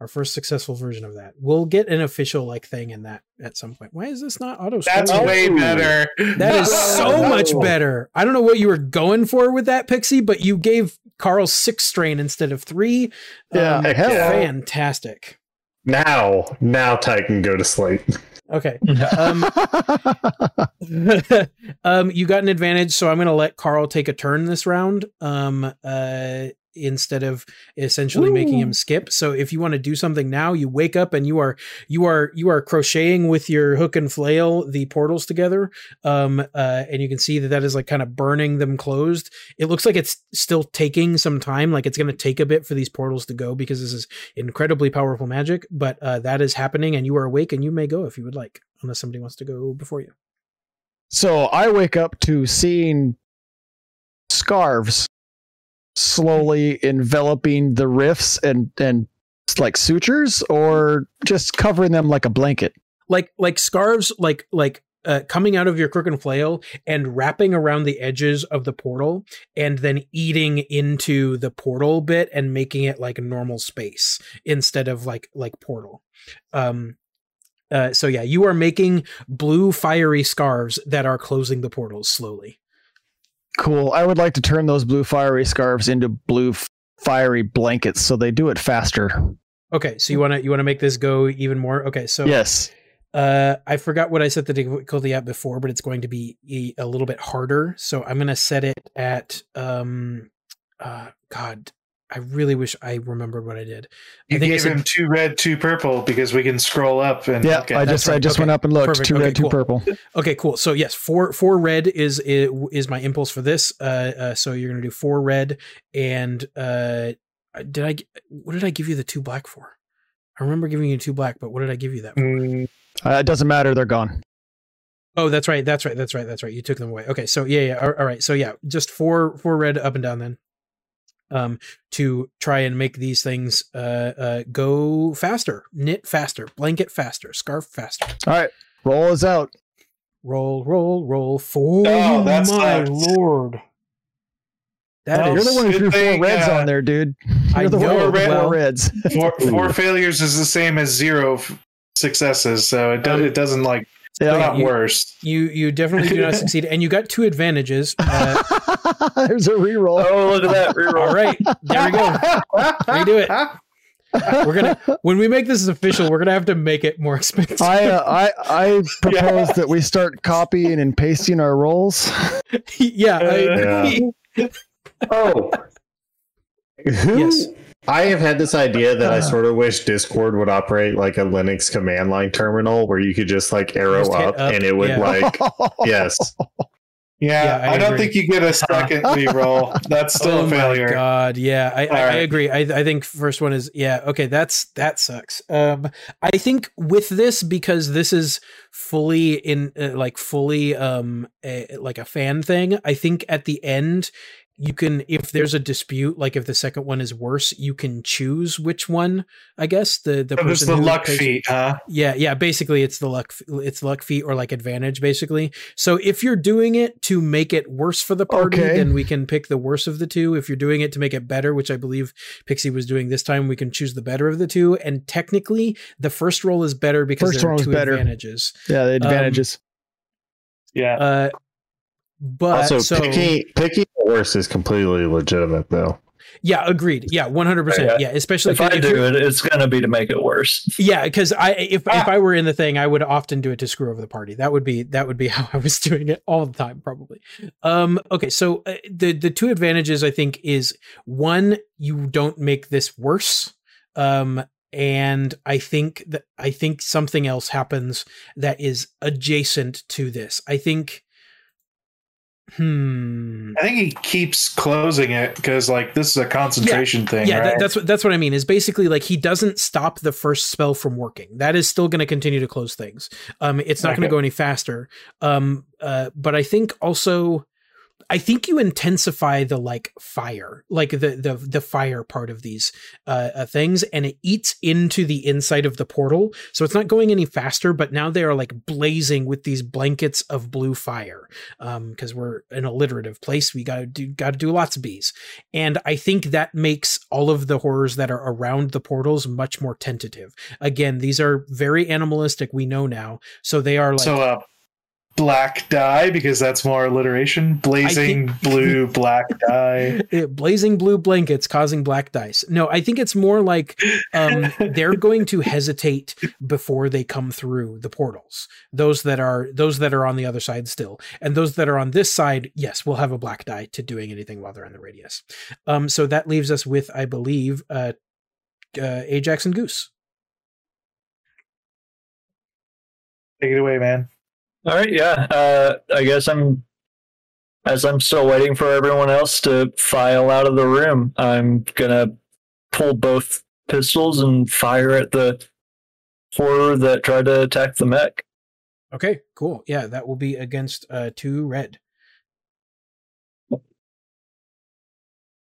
Our first successful version of that. We'll get an official like thing in that at some point. Why is this not auto? That's scroll? way better. That is *laughs* so No. much better. I don't know what you were going for with that, Pixie, but you gave Carl six strain instead of three. Yeah, Um, hell yeah. fantastic. Now, now Ty can go to sleep. *laughs* Okay. *laughs* Um, *laughs* um, you got an advantage, so I'm going to let Carl take a turn this round. Um, uh, instead of essentially making him skip. So if you want to do something now, you wake up and you are you are you are crocheting with your hook and flail the portals together. Um, uh, and you can see that that is like kind of burning them closed. It looks like it's still taking some time, like it's going to take a bit for these portals to go because this is incredibly powerful magic. But uh, that is happening, and you are awake, and you may go if you would like, unless somebody wants to go before you. So I wake up to seeing scarves slowly enveloping the rifts and and like sutures or just covering them like a blanket. like like scarves like like uh, coming out of your crook and flail and wrapping around the edges of the portal and then eating into the portal bit and making it like normal space instead of like like portal um uh, so yeah you are making blue fiery scarves that are closing the portals slowly Cool. I would like to turn those blue fiery scarves into blue fiery blankets so they do it faster. okay so you want to you want to make this go even more okay so Yes. Uh, I forgot what I set the difficulty at before, but it's going to be a, a little bit harder. So I'm going to set it at um, uh, God, I really wish I remembered what I did. You I think I gave said him two red, two purple because we can scroll up and Yeah, look at I just right. I just Okay. went up and looked. Perfect. Two Okay, red, two cool. purple. *laughs* okay, cool. So yes, four four red is is my impulse for this. Uh, uh so you're going to do four red, and uh, did I what did I give you the two black for? I remember giving you two black, but what did I give you that for? Mm, Uh, it doesn't matter. They're gone. Oh, that's right. That's right. That's right. That's right. You took them away. Okay. So yeah, yeah. All, all right. So yeah, just four, four red up and down then. Um, to try and make these things uh uh go faster, knit faster, blanket faster, scarf faster. All right. Roll is out. Roll, roll, roll. Four. Oh, that my sucks. lord. That Well, is You're the one who threw thing, four reds uh, on there, dude. I You're the know, who threw well- four reds. four, four *laughs* failures is the same as zero f- successes, so it, do, Um, it doesn't like Yeah. not you- worse. you. You definitely do not *laughs* succeed, and you got two advantages. Uh, *laughs* There's a reroll. Oh, look at that reroll. all right, there we go. *laughs* Redo it. We're gonna when we make this official, we're gonna have to make it more expensive. I uh, I I propose that we start copying and pasting our rolls. yeah, I Uh, agree. Oh, who? Yes. I have had this idea that I sort of wish Discord would operate like a Linux command line terminal where you could just like arrow Just up, up, and it would yeah. like *laughs* yes. Yeah, Yeah, I I, don't think you get a second *laughs* reroll. That's still oh a failure. my god, yeah, I, I, All I agree. I, I think first one is yeah, okay. That's that sucks. Um, I think with this because this is fully in uh, like fully um a, like a fan thing. I think at the end you can if there's a dispute like if the second one is worse you can choose which one i guess the the So this is person the luck pays- feat, huh? Yeah, yeah. Basically, it's the luck. It's luck feat or like advantage, basically. So if you're doing it to make it worse for the party, Okay. then we can pick the worse of the two. If you're doing it to make it better, which I believe Pixie was doing this time, we can choose the better of the two. And technically, the first roll is better because First there are two better. advantages. Yeah, the advantages. Yeah. Uh, but also, so picky picking the worst is completely legitimate though. Yeah, agreed. Yeah, one hundred percent. Yeah. Yeah, especially If I if do it, it's going to be to make it worse. Yeah, because I if Ah. if I were in the thing, I would often do it to screw over the party. That would be that would be *laughs* how I was doing it all the time, probably. Um, okay, so uh, the the two advantages I think is one, you don't make this worse. Um, and I think that I think something else happens that is adjacent to this. I think. Hmm. I think he keeps closing it because like this is a concentration thing, yeah, right? that, that's what that's what I mean. Is basically like he doesn't stop the first spell from working. That is still going to continue to close things. Um, it's not going to go any faster. Um, uh, but I think also, I think you intensify the like fire, like the the the fire part of these uh, uh things, and it eats into the inside of the portal. So it's not going any faster, but now they are like blazing with these blankets of blue fire. Um, because we're an alliterative place, we got to do got to do lots of bees. And I think that makes all of the horrors that are around the portals much more tentative. Again, these are very animalistic, we know now. So they are like so uh black dye because that's more alliteration. Blazing blue *laughs* black dye. blazing blue blankets causing black dice. No, I think it's more like um, they're going to hesitate before they come through the portals. Those that are those that are on the other side still, and those that are on this side, yes, will have a black die to doing anything while they're in the radius. Um, so that leaves us with, I believe, uh, uh, Ajax and Goose. Take it away, man. All right, yeah. Uh, I guess I'm, as I'm still waiting for everyone else to file out of the room, I'm gonna pull both pistols and fire at the horror that tried to attack the mech. Okay, cool. Yeah, that will be against uh, two red.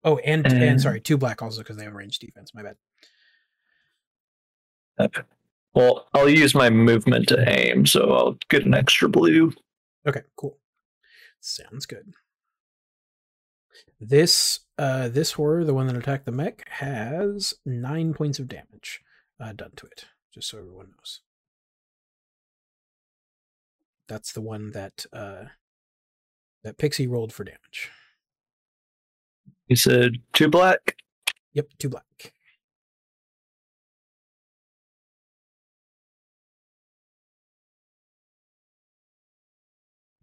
Oh, and and And- sorry, two black also because they have range defense. My bad. Well, I'll use my movement to aim, so I'll get an extra blue. Okay, cool. Sounds good. This uh this horror, the one that attacked the mech, has nine points of damage uh, done to it. Just so everyone knows. That's the one that uh that Pixie rolled for damage. He said two black. Yep, two black.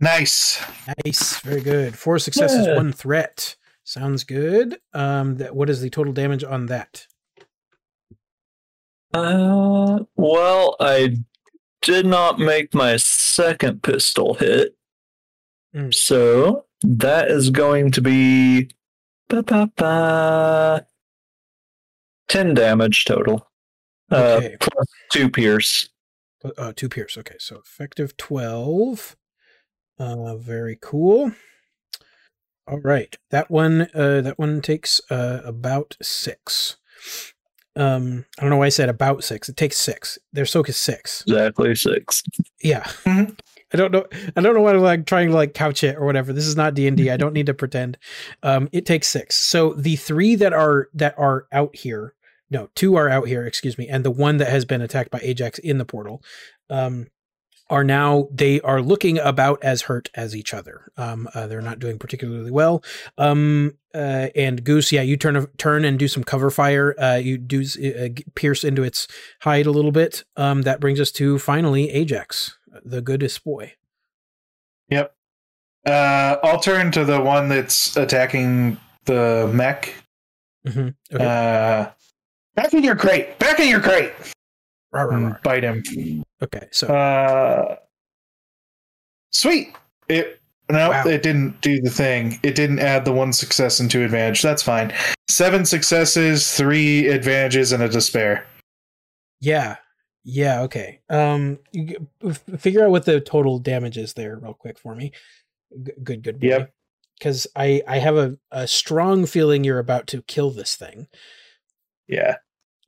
Nice. Nice, very good. Four successes, Yeah. one threat. Sounds good. Um, that what is the total damage on that? Uh, well, I did not make my second pistol hit, Mm. so that is going to be ba, ba, ba, ten damage total. Okay. Uh, plus two pierce. Uh, two pierce. Okay, so effective twelve. Uh, very cool. All right, that one. Uh, that one takes uh about six. Um, I don't know why I said about six. It takes six. Their soak is six. Exactly six. Yeah. Mhm. I don't know. I don't know why I'm like trying to like couch it or whatever. This is not D and I don't need to pretend. Um, it takes six. So the three that are that are out here, no, two are out here. Excuse me, and the one that has been attacked by Ajax in the portal, um, are now they are looking about as hurt as each other. Um, uh, they're not doing particularly well. Um, uh, and Goose, yeah, you turn turn and do some cover fire. Uh, you do uh, pierce into its hide a little bit. Um, that brings us to finally Ajax, the goodest boy. Yep. Uh, I'll turn to the one that's attacking the mech. Mm-hmm. Okay. Uh, back in your crate. Back in your crate. Rah, rah, And bite him. Okay, so Uh, sweet. It no, Wow. it didn't do the thing. It didn't add the one success and two advantage. That's fine. Seven successes, three advantages, and a despair. yeah, yeah, okay. Um, you g- f- figure out what the total damage is there, real quick for me. G- good, good. Yep. Because I I have a a strong feeling you're about to kill this thing. Yeah.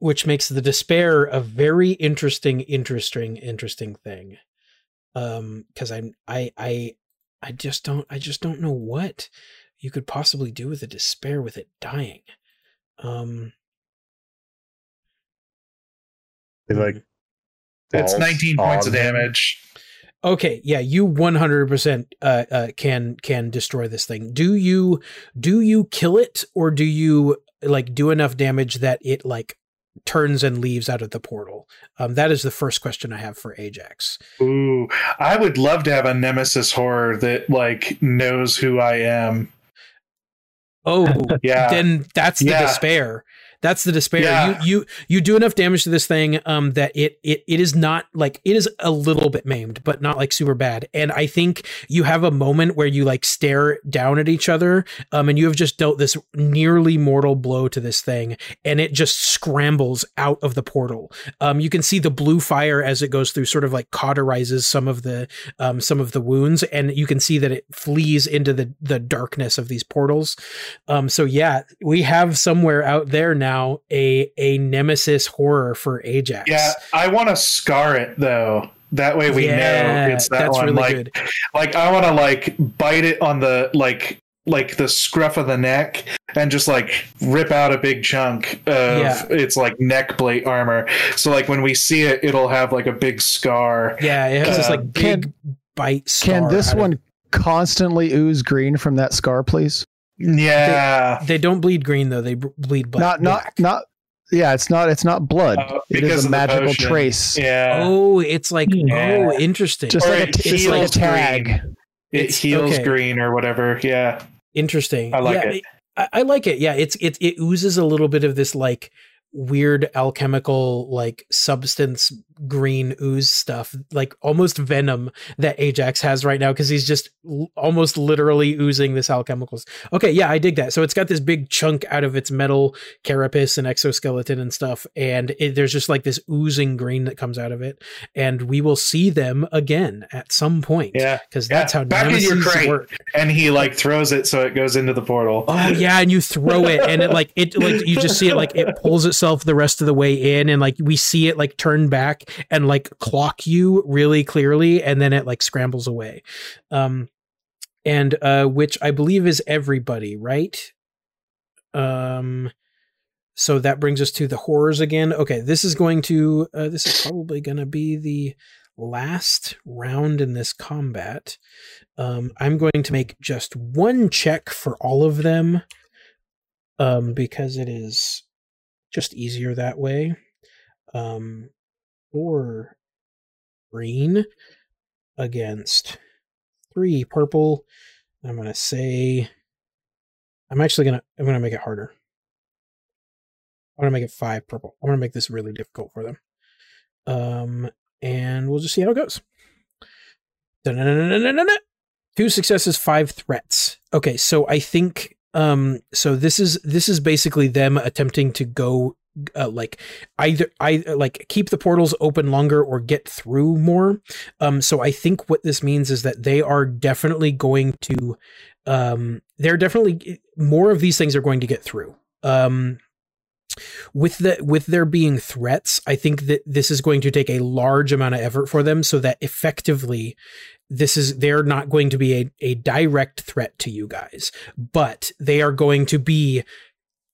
Which makes the despair a very interesting interesting interesting thing um because i'm i i i just don't i just don't know what you could possibly do with a despair with it dying um They, like It's balls 19 points of on him. damage. okay yeah you 100% uh, uh can can destroy this thing do you do you kill it or do you like do enough damage that it like turns and leaves out of the portal? Um, that is the first question I have for Ajax. Ooh, I would love to have a nemesis horror that like knows who I am. Oh, *laughs* Yeah. then that's the Yeah. despair. That's the despair. Yeah. You you you do enough damage to this thing um that it it it is not like it is a little bit maimed, but not like super bad. And I think you have a moment where you like stare down at each other, um, and you have just dealt this nearly mortal blow to this thing, and it just scrambles out of the portal. Um, you can see the blue fire as it goes through, sort of like cauterizes some of the um some of the wounds, and you can see that it flees into the the darkness of these portals. Um, so yeah, we have somewhere out there now a a nemesis horror for Ajax. Yeah, I want to scar it though. That way we Yeah, know it's that that's one. really like, good. like I want to like bite it on the like like the scruff of the neck and just like rip out a big chunk of Yeah. its like neck plate armor. So like when we see it, it'll have like a big scar. Yeah, it has this Uh, like can- big bite. Can this out of- one constantly ooze green from that scar, please? Yeah, They don't bleed green though. They bleed black. not not black. not yeah, it's not it's not blood. Uh, it because is a magical trace. yeah. Oh, it's like Yeah. oh, interesting. Just Or like a, it t- just like a tag. green. It It's- heals okay. green or whatever. Yeah. interesting. I like yeah, it. I, I like it. Yeah, it's it it oozes a little bit of this like weird alchemical like substance green ooze stuff like almost venom that ajax has right now because he's just l- almost literally oozing this alchemicals okay yeah i dig that so it's got this big chunk out of its metal carapace and exoskeleton and stuff and it, there's just like this oozing green that comes out of it and we will see them again at some point Yeah. because Yeah, that's how back in your nemesis crate. work And he like throws it so it goes into the portal. Oh yeah, and you throw it, and it like it like you just see it like it pulls itself the rest of the way in, and like we see it like turn back and like clock you really clearly, and then it like scrambles away. Um, and uh, which I believe is everybody, right? Um, so that brings us to the horrors again. Okay, this is going to uh, this is probably going to be the last round in this combat. Um, I'm going to make just one check for all of them um, because it is just easier that way. Um, or green against three purple. I'm gonna say I'm actually gonna I'm gonna make it harder. I'm gonna make it five purple. I'm gonna make this really difficult for them. Um, and we'll just see how it goes. Two successes, five threats. Okay, so I think um so this is this is basically them attempting to go uh, like either I like keep the portals open longer or get through more. Um so I think what this means is that they are definitely going to um they're definitely more of these things are going to get through. Um with the with there being threats, I think that this is going to take a large amount of effort for them so that effectively this is they're not going to be a, a direct threat to you guys, but they are going to be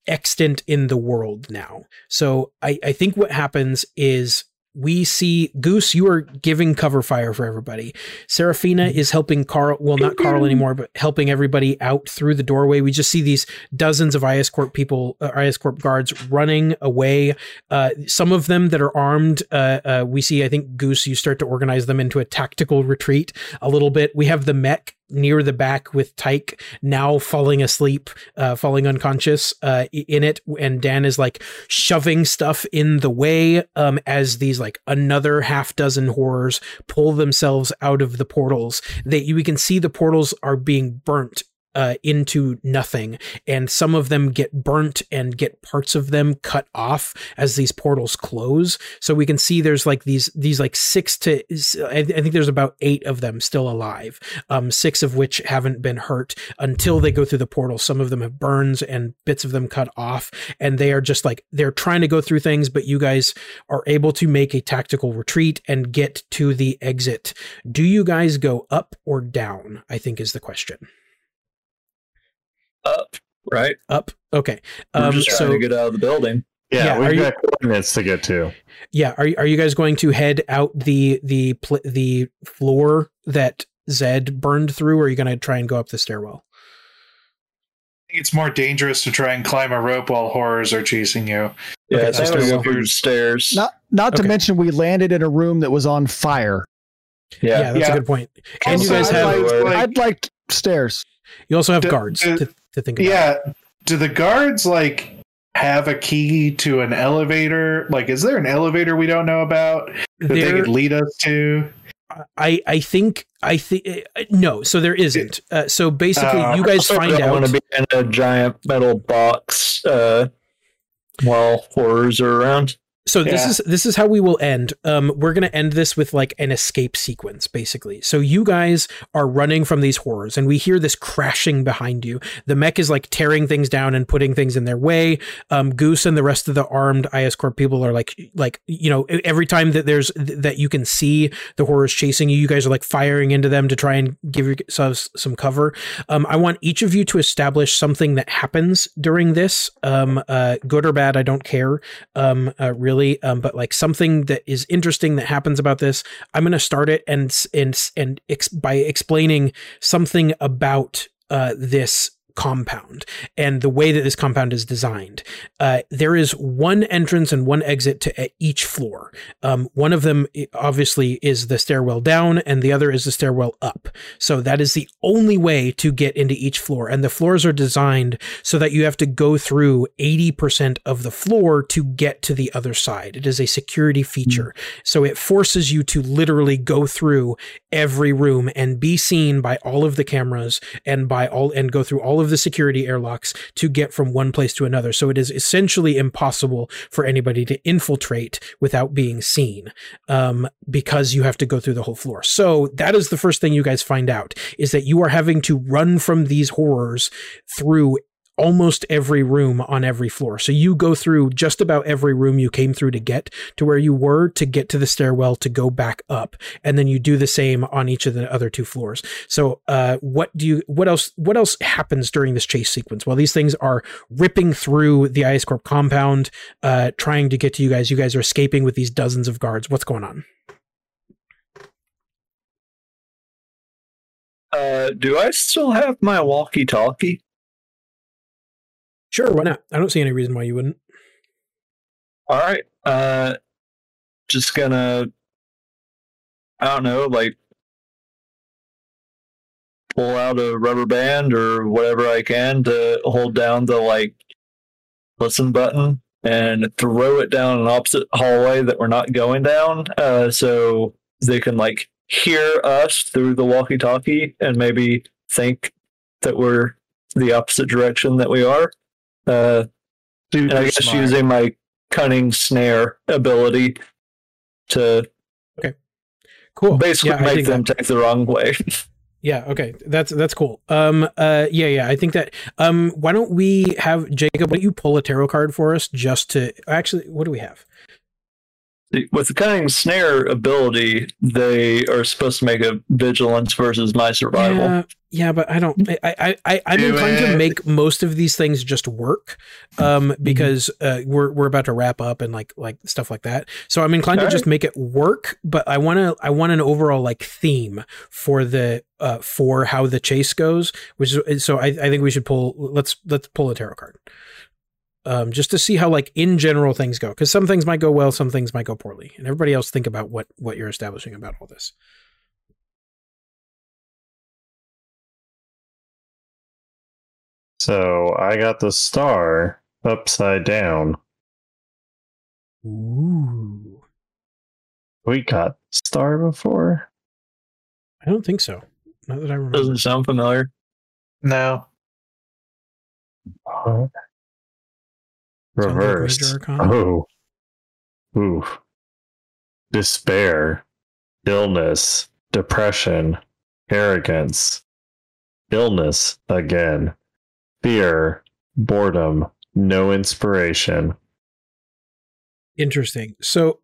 extant in the world now. So I, I think what happens is we see Goose, you are giving cover fire for everybody. Serafina is helping Carl, well, not *clears throat* Carl anymore, but helping everybody out through the doorway. We just see these dozens of IS Corp people, uh, IS Corp guards running away. Uh, some of them that are armed, uh, uh, we see, I think, Goose, you start to organize them into a tactical retreat a little bit. We have the mech near the back with Tyke now falling asleep, uh, falling unconscious uh, in it, and Dan is like shoving stuff in the way um, as these like another half dozen horrors pull themselves out of the portals. That we can see the portals are being burnt. Uh, into nothing, and some of them get burnt and get parts of them cut off as these portals close. So we can see there's like these these like six to I I think there's about eight of them still alive um, six of which haven't been hurt until they go through the portal. Some of them have burns and bits of them cut off, and they are just like they're trying to go through things, but you guys are able to make a tactical retreat and get to the exit. Do you guys go up or down? I think is the question. Up, right? Up. Okay. We're Um, just trying so to get out of the building. Yeah, Yeah, are we've you- got coordinates to get to. yeah, are are you guys going to head out the the pl- the floor that Zed burned through, or are you going to try and go up the stairwell? I think it's more dangerous to try and climb a rope while horrors are chasing you. Yeah, Okay, so go through stairs. Not not to mention we landed in a room that was on fire. Yeah, yeah. that's Yeah. a good point. And you Also, guys I'd have like- like- I'd like stairs. you also have Do- guards do- to, to think about. Yeah. Do the guards like have a key to an elevator? Like, is there an elevator we don't know about that they could lead us to? I I think I think uh, no. So there isn't. Uh, so basically, Uh, you guys Also, find don't want out. to be in a giant metal box uh, while horrors are around. So this Yeah. is this is how we will end. Um we're going to end this with like an escape sequence basically. So you guys are running from these horrors and we hear this crashing behind you. The mech is like tearing things down and putting things in their way. Um goose and the rest of the armed IS Corp people are like like you know every time that there's that you can see the horrors chasing you you guys are like firing into them to try and give yourselves some cover. Um i want each of you to establish something that happens during this. Um uh good or bad i don't care. Um uh, really um but like something that is interesting that happens about this i'm going to start it and and and ex- by explaining something about uh this compound and the way that this compound is designed uh, there is one entrance and one exit to each floor um, one of them obviously is the stairwell down and the other is the stairwell up so that is the only way to get into each floor and the floors are designed so that you have to go through 80% of the floor to get to the other side. It is a security feature. So it forces you to literally go through every room and be seen by all of the cameras and by all and go through all of the security airlocks to get from one place to another. So it is essentially impossible for anybody to infiltrate without being seen um, because you have to go through the whole floor. So that is the first thing you guys find out is that you are having to run from these horrors through almost every room on every floor. So you go through just about every room you came through to get to where you were to get to the stairwell to go back up. And then you do the same on each of the other two floors. So uh what do you what else what else happens during this chase sequence? Well, these things are ripping through the IS Corp compound, uh trying to get to you guys. You guys are escaping with these dozens of guards. What's going on? Uh, do I still have my walkie-talkie? Sure, why not? I don't see any reason why you wouldn't. All right. Uh, just gonna, I don't know, like pull out a rubber band or whatever I can to hold down the like listen button and throw it down an opposite hallway that we're not going down, uh, so they can like hear us through the walkie-talkie and maybe think that we're the opposite direction that we are. Uh, and I guess smart. using my cunning snare ability to okay, Cool. basically Yeah, make them that- take the wrong way. *laughs* Yeah, okay. That's that's cool. Um uh yeah, yeah, I think that um why don't we have Jacob, why don't you pull a tarot card for us just to actually what do we have? With the cunning snare ability, they are supposed to make a vigilance versus my survival. Yeah, yeah, but I don't I I, I I'm Do inclined to make most of these things just work. Um because uh we're we're about to wrap up and like like stuff like that. So I'm inclined to Alright. just make it work, but I wanna I want an overall like theme for the uh for how the chase goes, which is so I, I think we should pull let's let's pull a tarot card. Um, just to see how like in general things go because some things might go well some things might go poorly and everybody else think about what what you're establishing about all this So I got the star upside down. ooh We got star before. i don't think so not that i remember Doesn't sound familiar. No. What? Reversed. Oh. Ooh. Despair. Illness. Depression. Arrogance. Illness again. Fear. Boredom. No inspiration. interesting so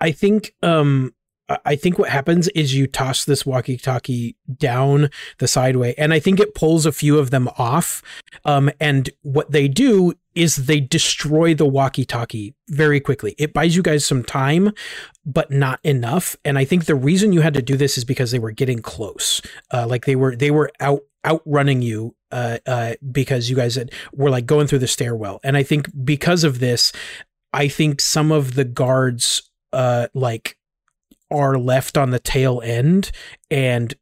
i think um I- think what happens is you toss this walkie-talkie down the sideway, and I think it pulls a few of them off. Um, and what they do is they destroy the walkie-talkie very quickly. It buys you guys some time, but not enough. And I think the reason you had to do this is because they were getting close. Uh, like they were they were out outrunning you uh, uh, because you guys had, were like going through the stairwell. And I think because of this, I think some of the guards uh, like are left on the tail end and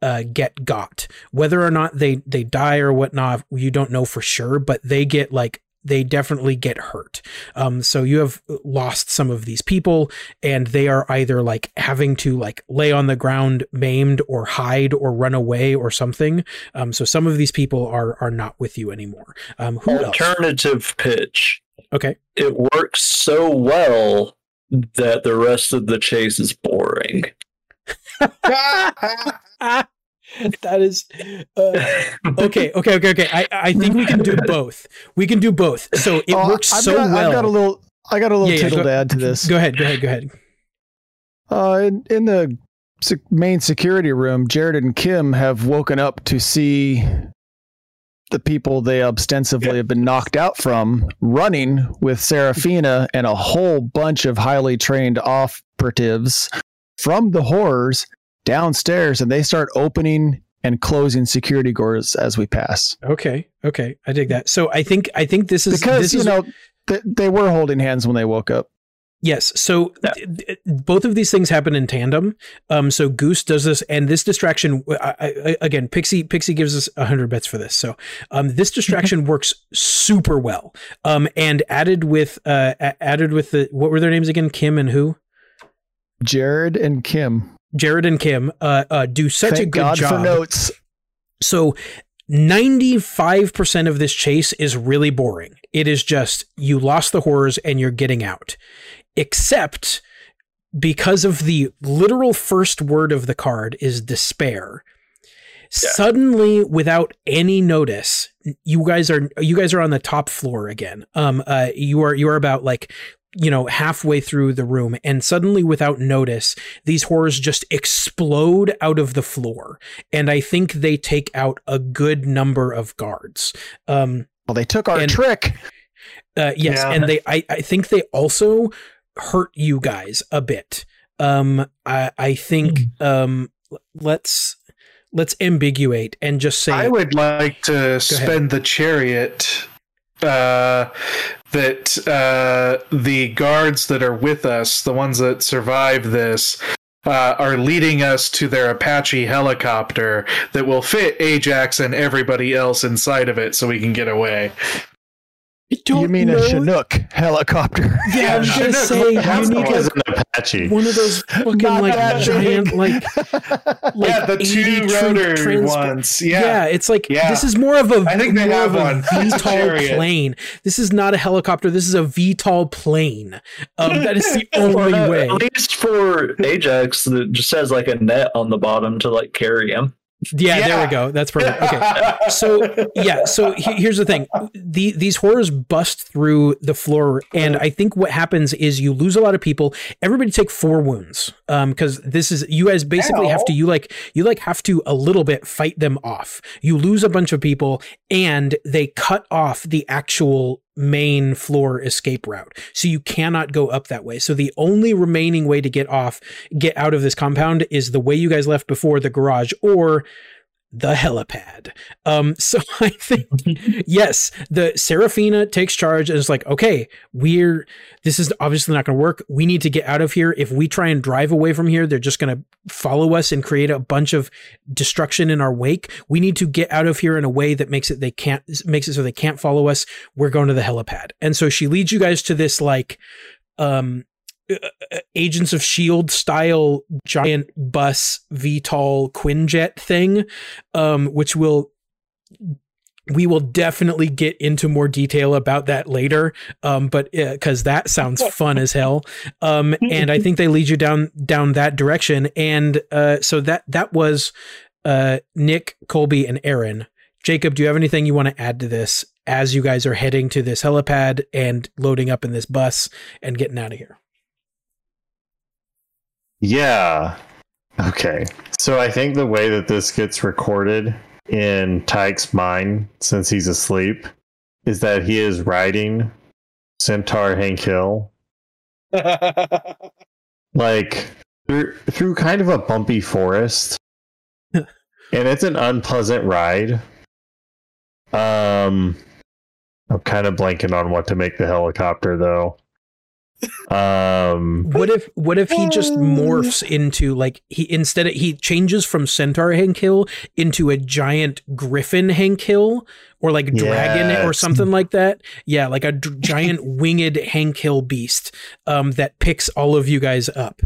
uh, get got. Whether or not they they die or whatnot, you don't know for sure, but they get like they definitely get hurt. Um, so you have lost some of these people, and they are either like having to like lay on the ground maimed, or hide, or run away, or something. Um, so some of these people are are not with you anymore. Um, who else? Alternative pitch. Okay. It works so well that the rest of the chase is boring. *laughs* that is uh, okay okay okay okay I, I think we can do *laughs* both we can do both so it Oh, works I've so got, well I've got a little. I got a little Yeah, yeah, tittle go- to add to this. go ahead go ahead go ahead Uh, in, in the main security room, Jared and Kim have woken up to see the people they ostensibly have been knocked out from running with Serafina and a whole bunch of highly trained operatives from the horrors downstairs, and they start opening and closing security doors as we pass. okay okay i dig that so i think i think this is Because this you is know th- they were holding hands when they woke up. Yes. So Yeah. th- th- both of these things happen in tandem. Um, so Goose does this, and this distraction I, I, again, Pixie Pixie gives us hundred bets for this. So um, this distraction works super well. Um, and added with uh, a- added with the what were their names again? Kim and who? Jared and Kim. Jared and Kim uh, uh, do such Thank a good God job. for notes. So 95% of this chase is really boring. It is just you lost the horrors and you're getting out. Except because of the literal first word of the card is despair. Suddenly, without any notice, you guys are you guys are on the top floor again. Um, uh, you are you are about like you know halfway through the room, and suddenly, without notice, these horrors just explode out of the floor and I think they take out a good number of guards. Um, Well, they took our And- trick. uh, yes, Yeah. and they I, I think they also hurt you guys a bit. Um, I I think um, let's let's ambiguate and just say I would like to spend the chariot uh, that uh, the guards that are with us, the ones that survive this, uh, are leading us to their Apache helicopter that will fit Ajax and everybody else inside of it so we can get away. I don't You mean know- a Chinook helicopter? Yeah, I was gonna Chinook, say you need one. Like an Apache. one of those *laughs* fucking Not like giant like *laughs* like yeah, the 80 two troop rotor transport- ones. Yeah. Yeah. it's like Yeah. this is more of a I think they have one. *laughs* VTOL plane. This is not a helicopter. This is a VTOL plane. Um, that is the only Or, uh, way. At least for Ajax, that just has like a net on the bottom to like carry him. Yeah, there we go. That's perfect. Okay. So yeah, so he- here's the thing: the, these horrors bust through the floor, and I think what happens is you lose a lot of people. Everybody take four wounds, um, because this is you guys basically have to you like you like have to a little bit fight them off. You lose a bunch of people, and they cut off the actual main floor escape route, so you cannot go up that way. So the only remaining way to get off, get out of this compound, is the way you guys left before the garage, or the helipad. Um, *laughs* so I think yes, the Serafina takes charge and is like, okay, we're this is obviously not going to work. We need to get out of here. If we try and drive away from here, they're just going to follow us and create a bunch of destruction in our wake. We need to get out of here in a way that makes it they can't makes it so they can't follow us. We're going to the helipad, and so she leads you guys to this like um Agents of Shield style giant bus VTOL Quinjet thing, um, which will we will definitely get into more detail about that later. Um, but because that sounds fun as hell. Um, *laughs* and I think they lead you down down that direction. And uh, so that that was uh Nick, Colby, and Aaron. Jacob, do you have anything you want to add to this as you guys are heading to this helipad and loading up in this bus and getting out of here? Yeah. Okay. So I think the way that this gets recorded in Tyke's mind, since he's asleep, is that he is riding Centaur Hank Hill, *laughs* like through through kind of a bumpy forest. *laughs* and it's an unpleasant ride. Um, I'm kind of blanking on what to make the helicopter though. Um, What if what if he just morphs into like he instead of he changes from centaur Hank Hill into a giant griffin Hank Hill or like dragon or something like that? Yeah, like a d- *laughs* giant winged Hank Hill beast um, that picks all of you guys up.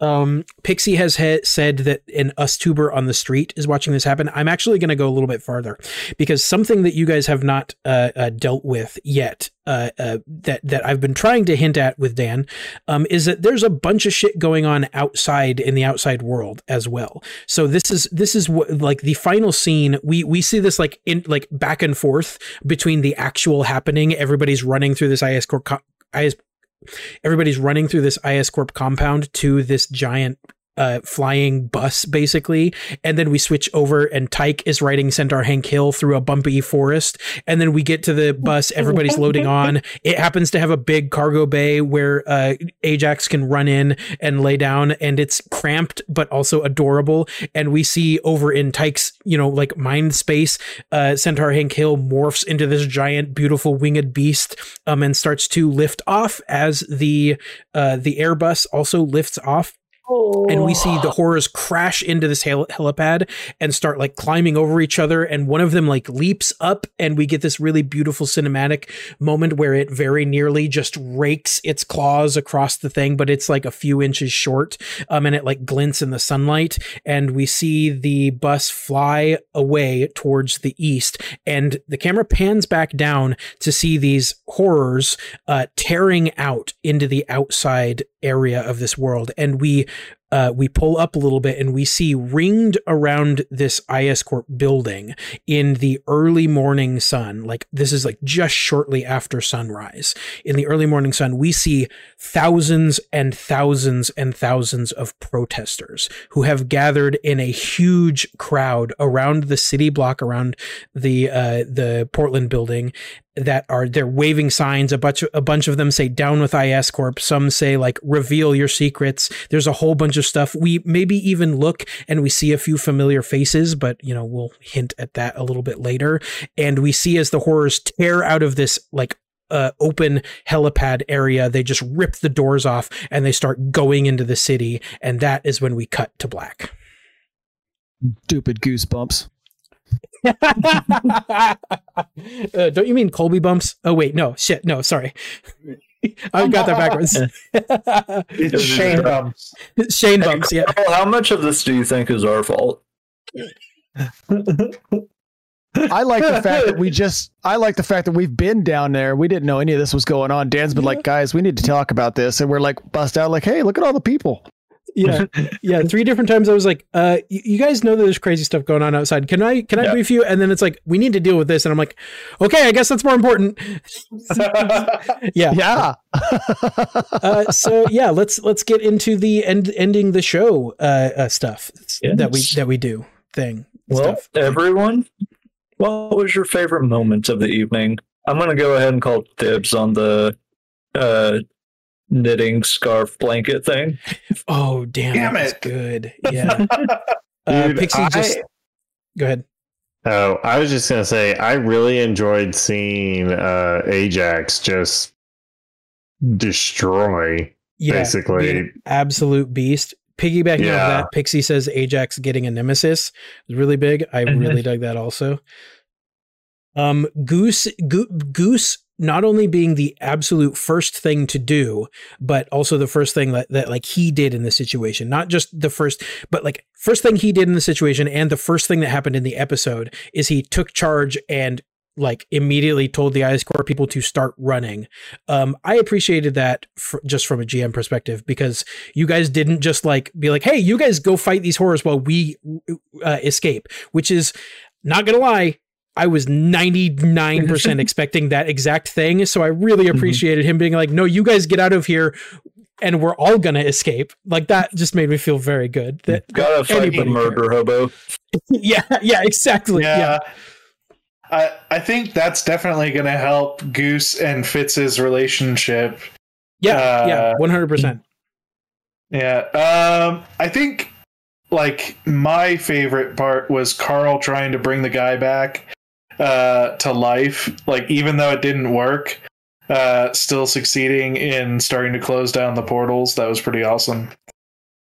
Um, Pixie has ha- said that an us tuber on the street is watching this happen. I'm actually going to go a little bit farther because something that you guys have not uh, uh, dealt with yet, uh, uh, that that I've been trying to hint at with Dan, um, is that there's a bunch of shit going on outside in the outside world as well. So this is this is what like the final scene. We we see this like in like back and forth between the actual happening. Everybody's running through this IS Corp. Co- IS everybody's running through this IS Corp compound to this giant uh, flying bus, basically. And then we switch over, and Tyke is riding Centaur Hank Hill through a bumpy forest. And then we get to the bus, everybody's loading on. It happens to have a big cargo bay where uh, Ajax can run in and lay down, and it's cramped but also adorable. And we see over in Tyke's, you know, like mind space, uh, Centaur Hank Hill morphs into this giant, beautiful winged beast, um, and starts to lift off as the uh, the Airbus also lifts off and we see the horrors crash into this hel- helipad and start like climbing over each other and one of them like leaps up and we get this really beautiful cinematic moment where it very nearly just rakes its claws across the thing but it's like a few inches short um and it like glints in the sunlight and we see the bus fly away towards the east and the camera pans back down to see these horrors uh tearing out into the outside area of this world and we uh, we pull up a little bit and we see ringed around this IS Corp building in the early morning sun. Like this is like just shortly after sunrise. In the early morning sun, we see thousands and thousands and thousands of protesters who have gathered in a huge crowd around the city block around the uh, the Portland building that are they're waving signs. A bunch of, a bunch of them say down with IS corp. Some say like reveal your secrets. There's a whole bunch of stuff. We maybe even look and we see a few familiar faces but you know we'll hint at that a little bit later. And we see as the horrors tear out of this like uh, open helipad area they just rip the doors off and they start going into the city. And that is when we cut to black. Stupid goosebumps. Uh, don't you mean Colby bumps? Oh wait, no, shit, no, sorry. *laughs* I got that backwards. It's *laughs* Shane bumps. Shane bumps, yeah. Carl, how much of this do you think is our fault? I like the fact that we *laughs* just I like the fact that we've been down there. We didn't know any of this was going on. Dan's been like, guys, we need to talk about this. And we're like bust out like, hey, look at all the people. Yeah, *laughs* yeah. Three different times I was like, uh, y- "You guys know that there's crazy stuff going on outside. Can I can I Yeah. brief you?" And then it's like, "We need to deal with this," and I'm like, "Okay, I guess that's more important." *laughs* yeah. Yeah. Uh, so yeah, let's let's get into the end ending the show uh, uh stuff that we that we do thing Well, stuff. everyone, what was your favorite moment of the evening? I'm going to go ahead and call dibs on the uh, knitting scarf blanket thing. Oh damn, Damn that it. good. *laughs* Yeah. Uh, Dude, Pixie I- just go ahead. Oh, I was just gonna say I really enjoyed seeing uh, Ajax just destroy Yeah, basically. absolute beast. Piggybacking Yeah. off that, Pixie says Ajax getting a nemesis is really big. I *laughs* really dug that also. Um, Goose, Go- Goose, not only being the absolute first thing to do, but also the first thing that, that like he did in the situation. Not just the first, but like first thing he did in the situation, and the first thing that happened in the episode is he took charge and like immediately told the IS Corps people to start running. Um, I appreciated that fr- just from a GM perspective because you guys didn't just like be like, "Hey, you guys go fight these horrors while we uh, escape," which is not gonna lie. I was 99% *laughs* expecting that exact thing. So I really appreciated him being like, no, you guys get out of here and we're all going to escape. Like that just made me feel very good. That, Gotta fight the Anybody murder hobo. *laughs* yeah, yeah, exactly. Yeah. yeah. I I think that's definitely going to help Goose and Fitz's relationship. Yeah. Uh, yeah. 100%. Yeah. Um I think like my favorite part was Carl trying to bring the guy back uh, to life. Like even though it didn't work, uh, still succeeding in starting to close down the portals. That was pretty awesome.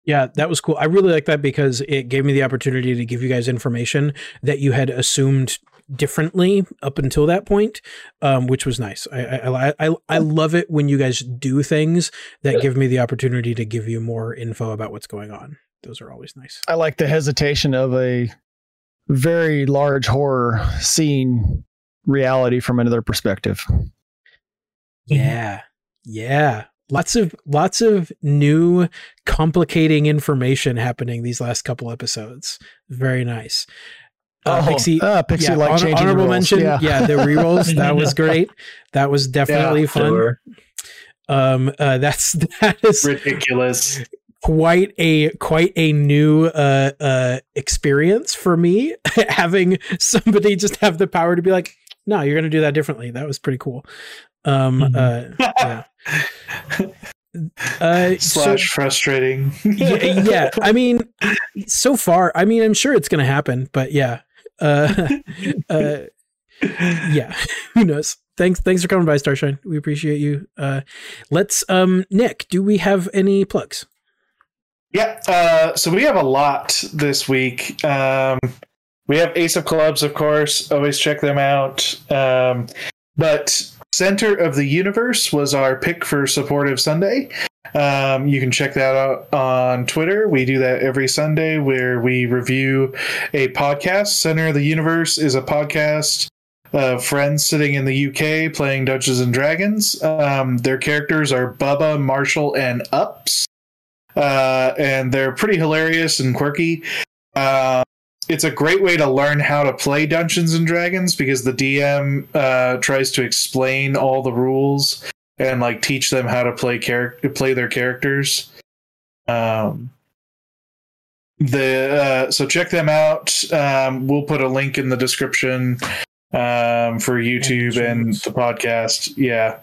Yeah, that was cool. I really like that because it gave me the opportunity to give you guys information that you had assumed differently up until that point, um, which was nice. I, I I I love it when you guys do things that give me the opportunity to give you more info about what's going on. Those are always nice. I like the hesitation of a very large horror seeing reality from another perspective. Yeah. Yeah. Lots of lots of new complicating information happening these last couple episodes. Very nice. Uh, Oh, Pixie, uh, Pixie yeah, like hon- changing honorable rules. mention. Yeah. Yeah. the *laughs* rerolls. That was *laughs* great. That was definitely Yeah, fun. Sure. Um, uh, that's *laughs* that is Ridiculous. Quite a quite a new uh uh experience for me *laughs* having somebody just have the power to be like no you're gonna do that differently. That was pretty cool. Um Mhm. uh *laughs* yeah. Uh so, Slash frustrating. *laughs* yeah, yeah. I mean so far i mean i'm sure it's gonna happen but yeah. Uh uh yeah. Who knows? Thanks thanks for coming by starshine. We appreciate you. Uh let's um nick do we have any plugs Yeah, uh, so we have a lot this week. Um, we have Ace of Clubs, of course. Always check them out. Um, but Center of the Universe was our pick for Supportive Sunday. Um, you can check that out on Twitter. We do that every Sunday where we review a podcast. Center of the Universe is a podcast of friends sitting in the UK playing Dungeons and Dragons. Um, their characters are Bubba, Marshall, and Ups uh, and they're pretty hilarious and quirky. Uh, it's a great way to learn how to play Dungeons and Dragons because the DM uh, tries to explain all the rules and like teach them how to play character play their characters. Um, the uh, so check them out. Um, we'll put a link in the description um, for YouTube and the podcast. Yeah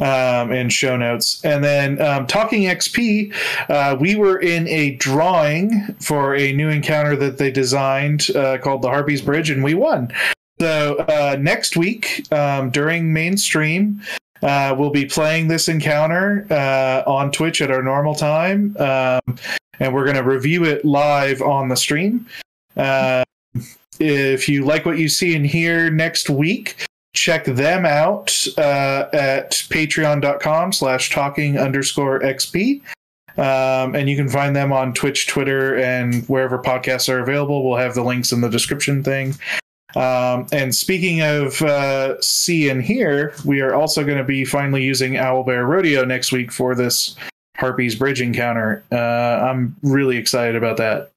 um, and show notes. And then um, Talking XP, uh, we were in a drawing for a new encounter that they designed uh, called the Harpies Bridge, and we won. So uh, next week um, during mainstream, uh, we'll be playing this encounter uh, on Twitch at our normal time, um, and we're going to review it live on the stream. Uh, if you like what you see and hear next week, check them out uh, at patreon.com slash talking underscore xp um, and you can find them on twitch twitter and wherever podcasts are available. We'll have the links in the description thing. Um, and speaking of uh, see and hear we are also going to be finally using owlbear rodeo next week for this harpies bridge encounter. Uh, i'm really excited about that.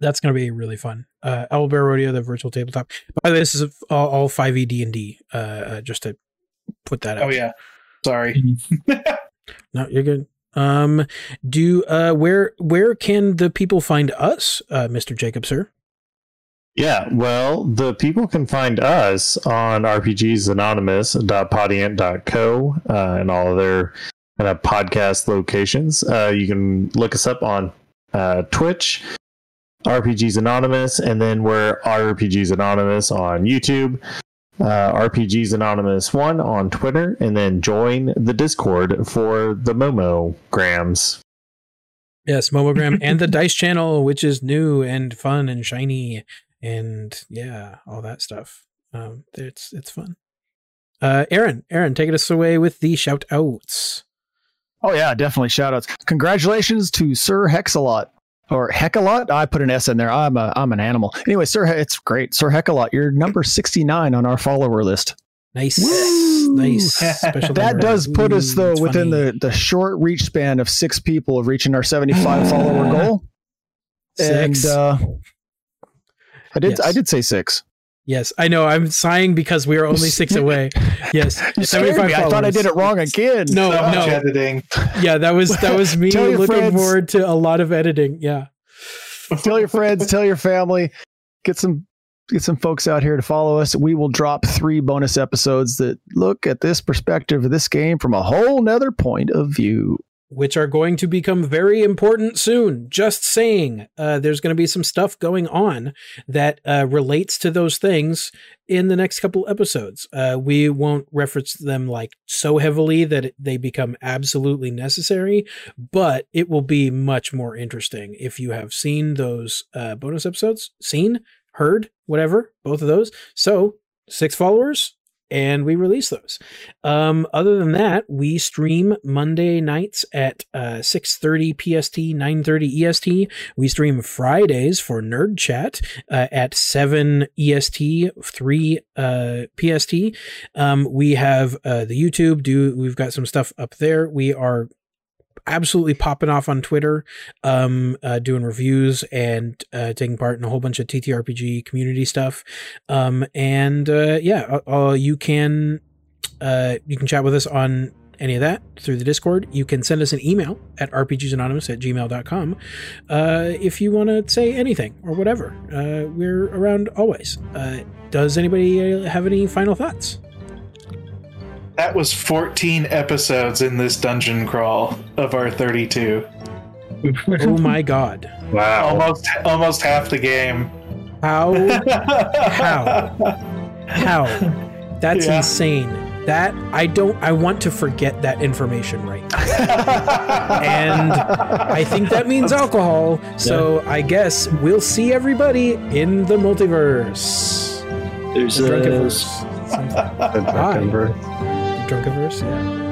That's going to be really fun. Uh, Owlbear Rodeo, the virtual tabletop. By the way, this is all, all 5e D&D, uh, uh, just to put that out. oh yeah sorry *laughs* No, you're good. Um, do, uh, where, where can the people find us, uh, Mr. Jacob, sir? Yeah, well, the people can find us on rpgsanonymous.podiant.co uh, and all of their kind of podcast locations. Uh, you can look us up on uh, Twitch, RPGs Anonymous, and then we're RPGs Anonymous on YouTube, uh, RPGs Anonymous 1 on Twitter, and then join the Discord for the Momograms. Yes, Momogram *laughs* and the Dice Channel, which is new and fun and shiny and yeah, all that stuff. Um, it's it's fun. Uh, Aaron, Aaron, take us away with the shout outs. Oh yeah, definitely shout outs. Congratulations to Sir Hexalot. Or Heckalot? I put an S in there. I'm a I'm an animal. Anyway, Sir it's great. Sir Heckalot, you're number 69 on our follower list. Nice, Woo! nice. Special That number. does put us though it's within funny. the the short reach span of six people of reaching our 75 follower *gasps* goal. Six. And uh I did Yes. I did say 6. Yes, I know. I'm sighing because we are only six away. Yes, You scared me. I thought I did it wrong again. No, so much no. editing Yeah, that was that was *laughs* me looking friends. forward to a lot of editing. Yeah. tell your friends, tell your family, get some get some folks out here to follow us. We will drop three bonus episodes that look at this perspective of this game from a whole nother point of view. Which are going to become very important soon. Just saying, uh, there's going to be some stuff going on that uh, relates to those things in the next couple episodes. Uh, we won't reference them like so heavily that it, they become absolutely necessary, but it will be much more interesting if you have seen those uh, bonus episodes, seen, heard, whatever, both of those. So, six followers, and we release those. Um, other than that, we stream Monday nights at uh, 6.30 PST, 9.30 EST. We stream Fridays for Nerd Chat uh, at 7 EST, 3 uh, PST. Um, we have uh, the YouTube. Do We've got some stuff up there. We are absolutely popping off on Twitter, um, uh, doing reviews and uh, taking part in a whole bunch of TTRPG community stuff. Um, and uh, yeah, uh, uh, you can uh, you can chat with us on any of that through the Discord. You can send us an email at rpgsanonymous at gmail.com uh, if you want to say anything or whatever. Uh, we're around always. Uh, does anybody have any final thoughts? That was 14 episodes in this dungeon crawl of our 32. oh my god. Wow. Almost almost half the game. How? How? How? That's Yeah. insane. That I don't I want to forget that information right now. and I think that means alcohol. So I guess we'll see everybody in the multiverse. There's The a Drunkiverse. Something. *laughs* Drunkiverse, yeah.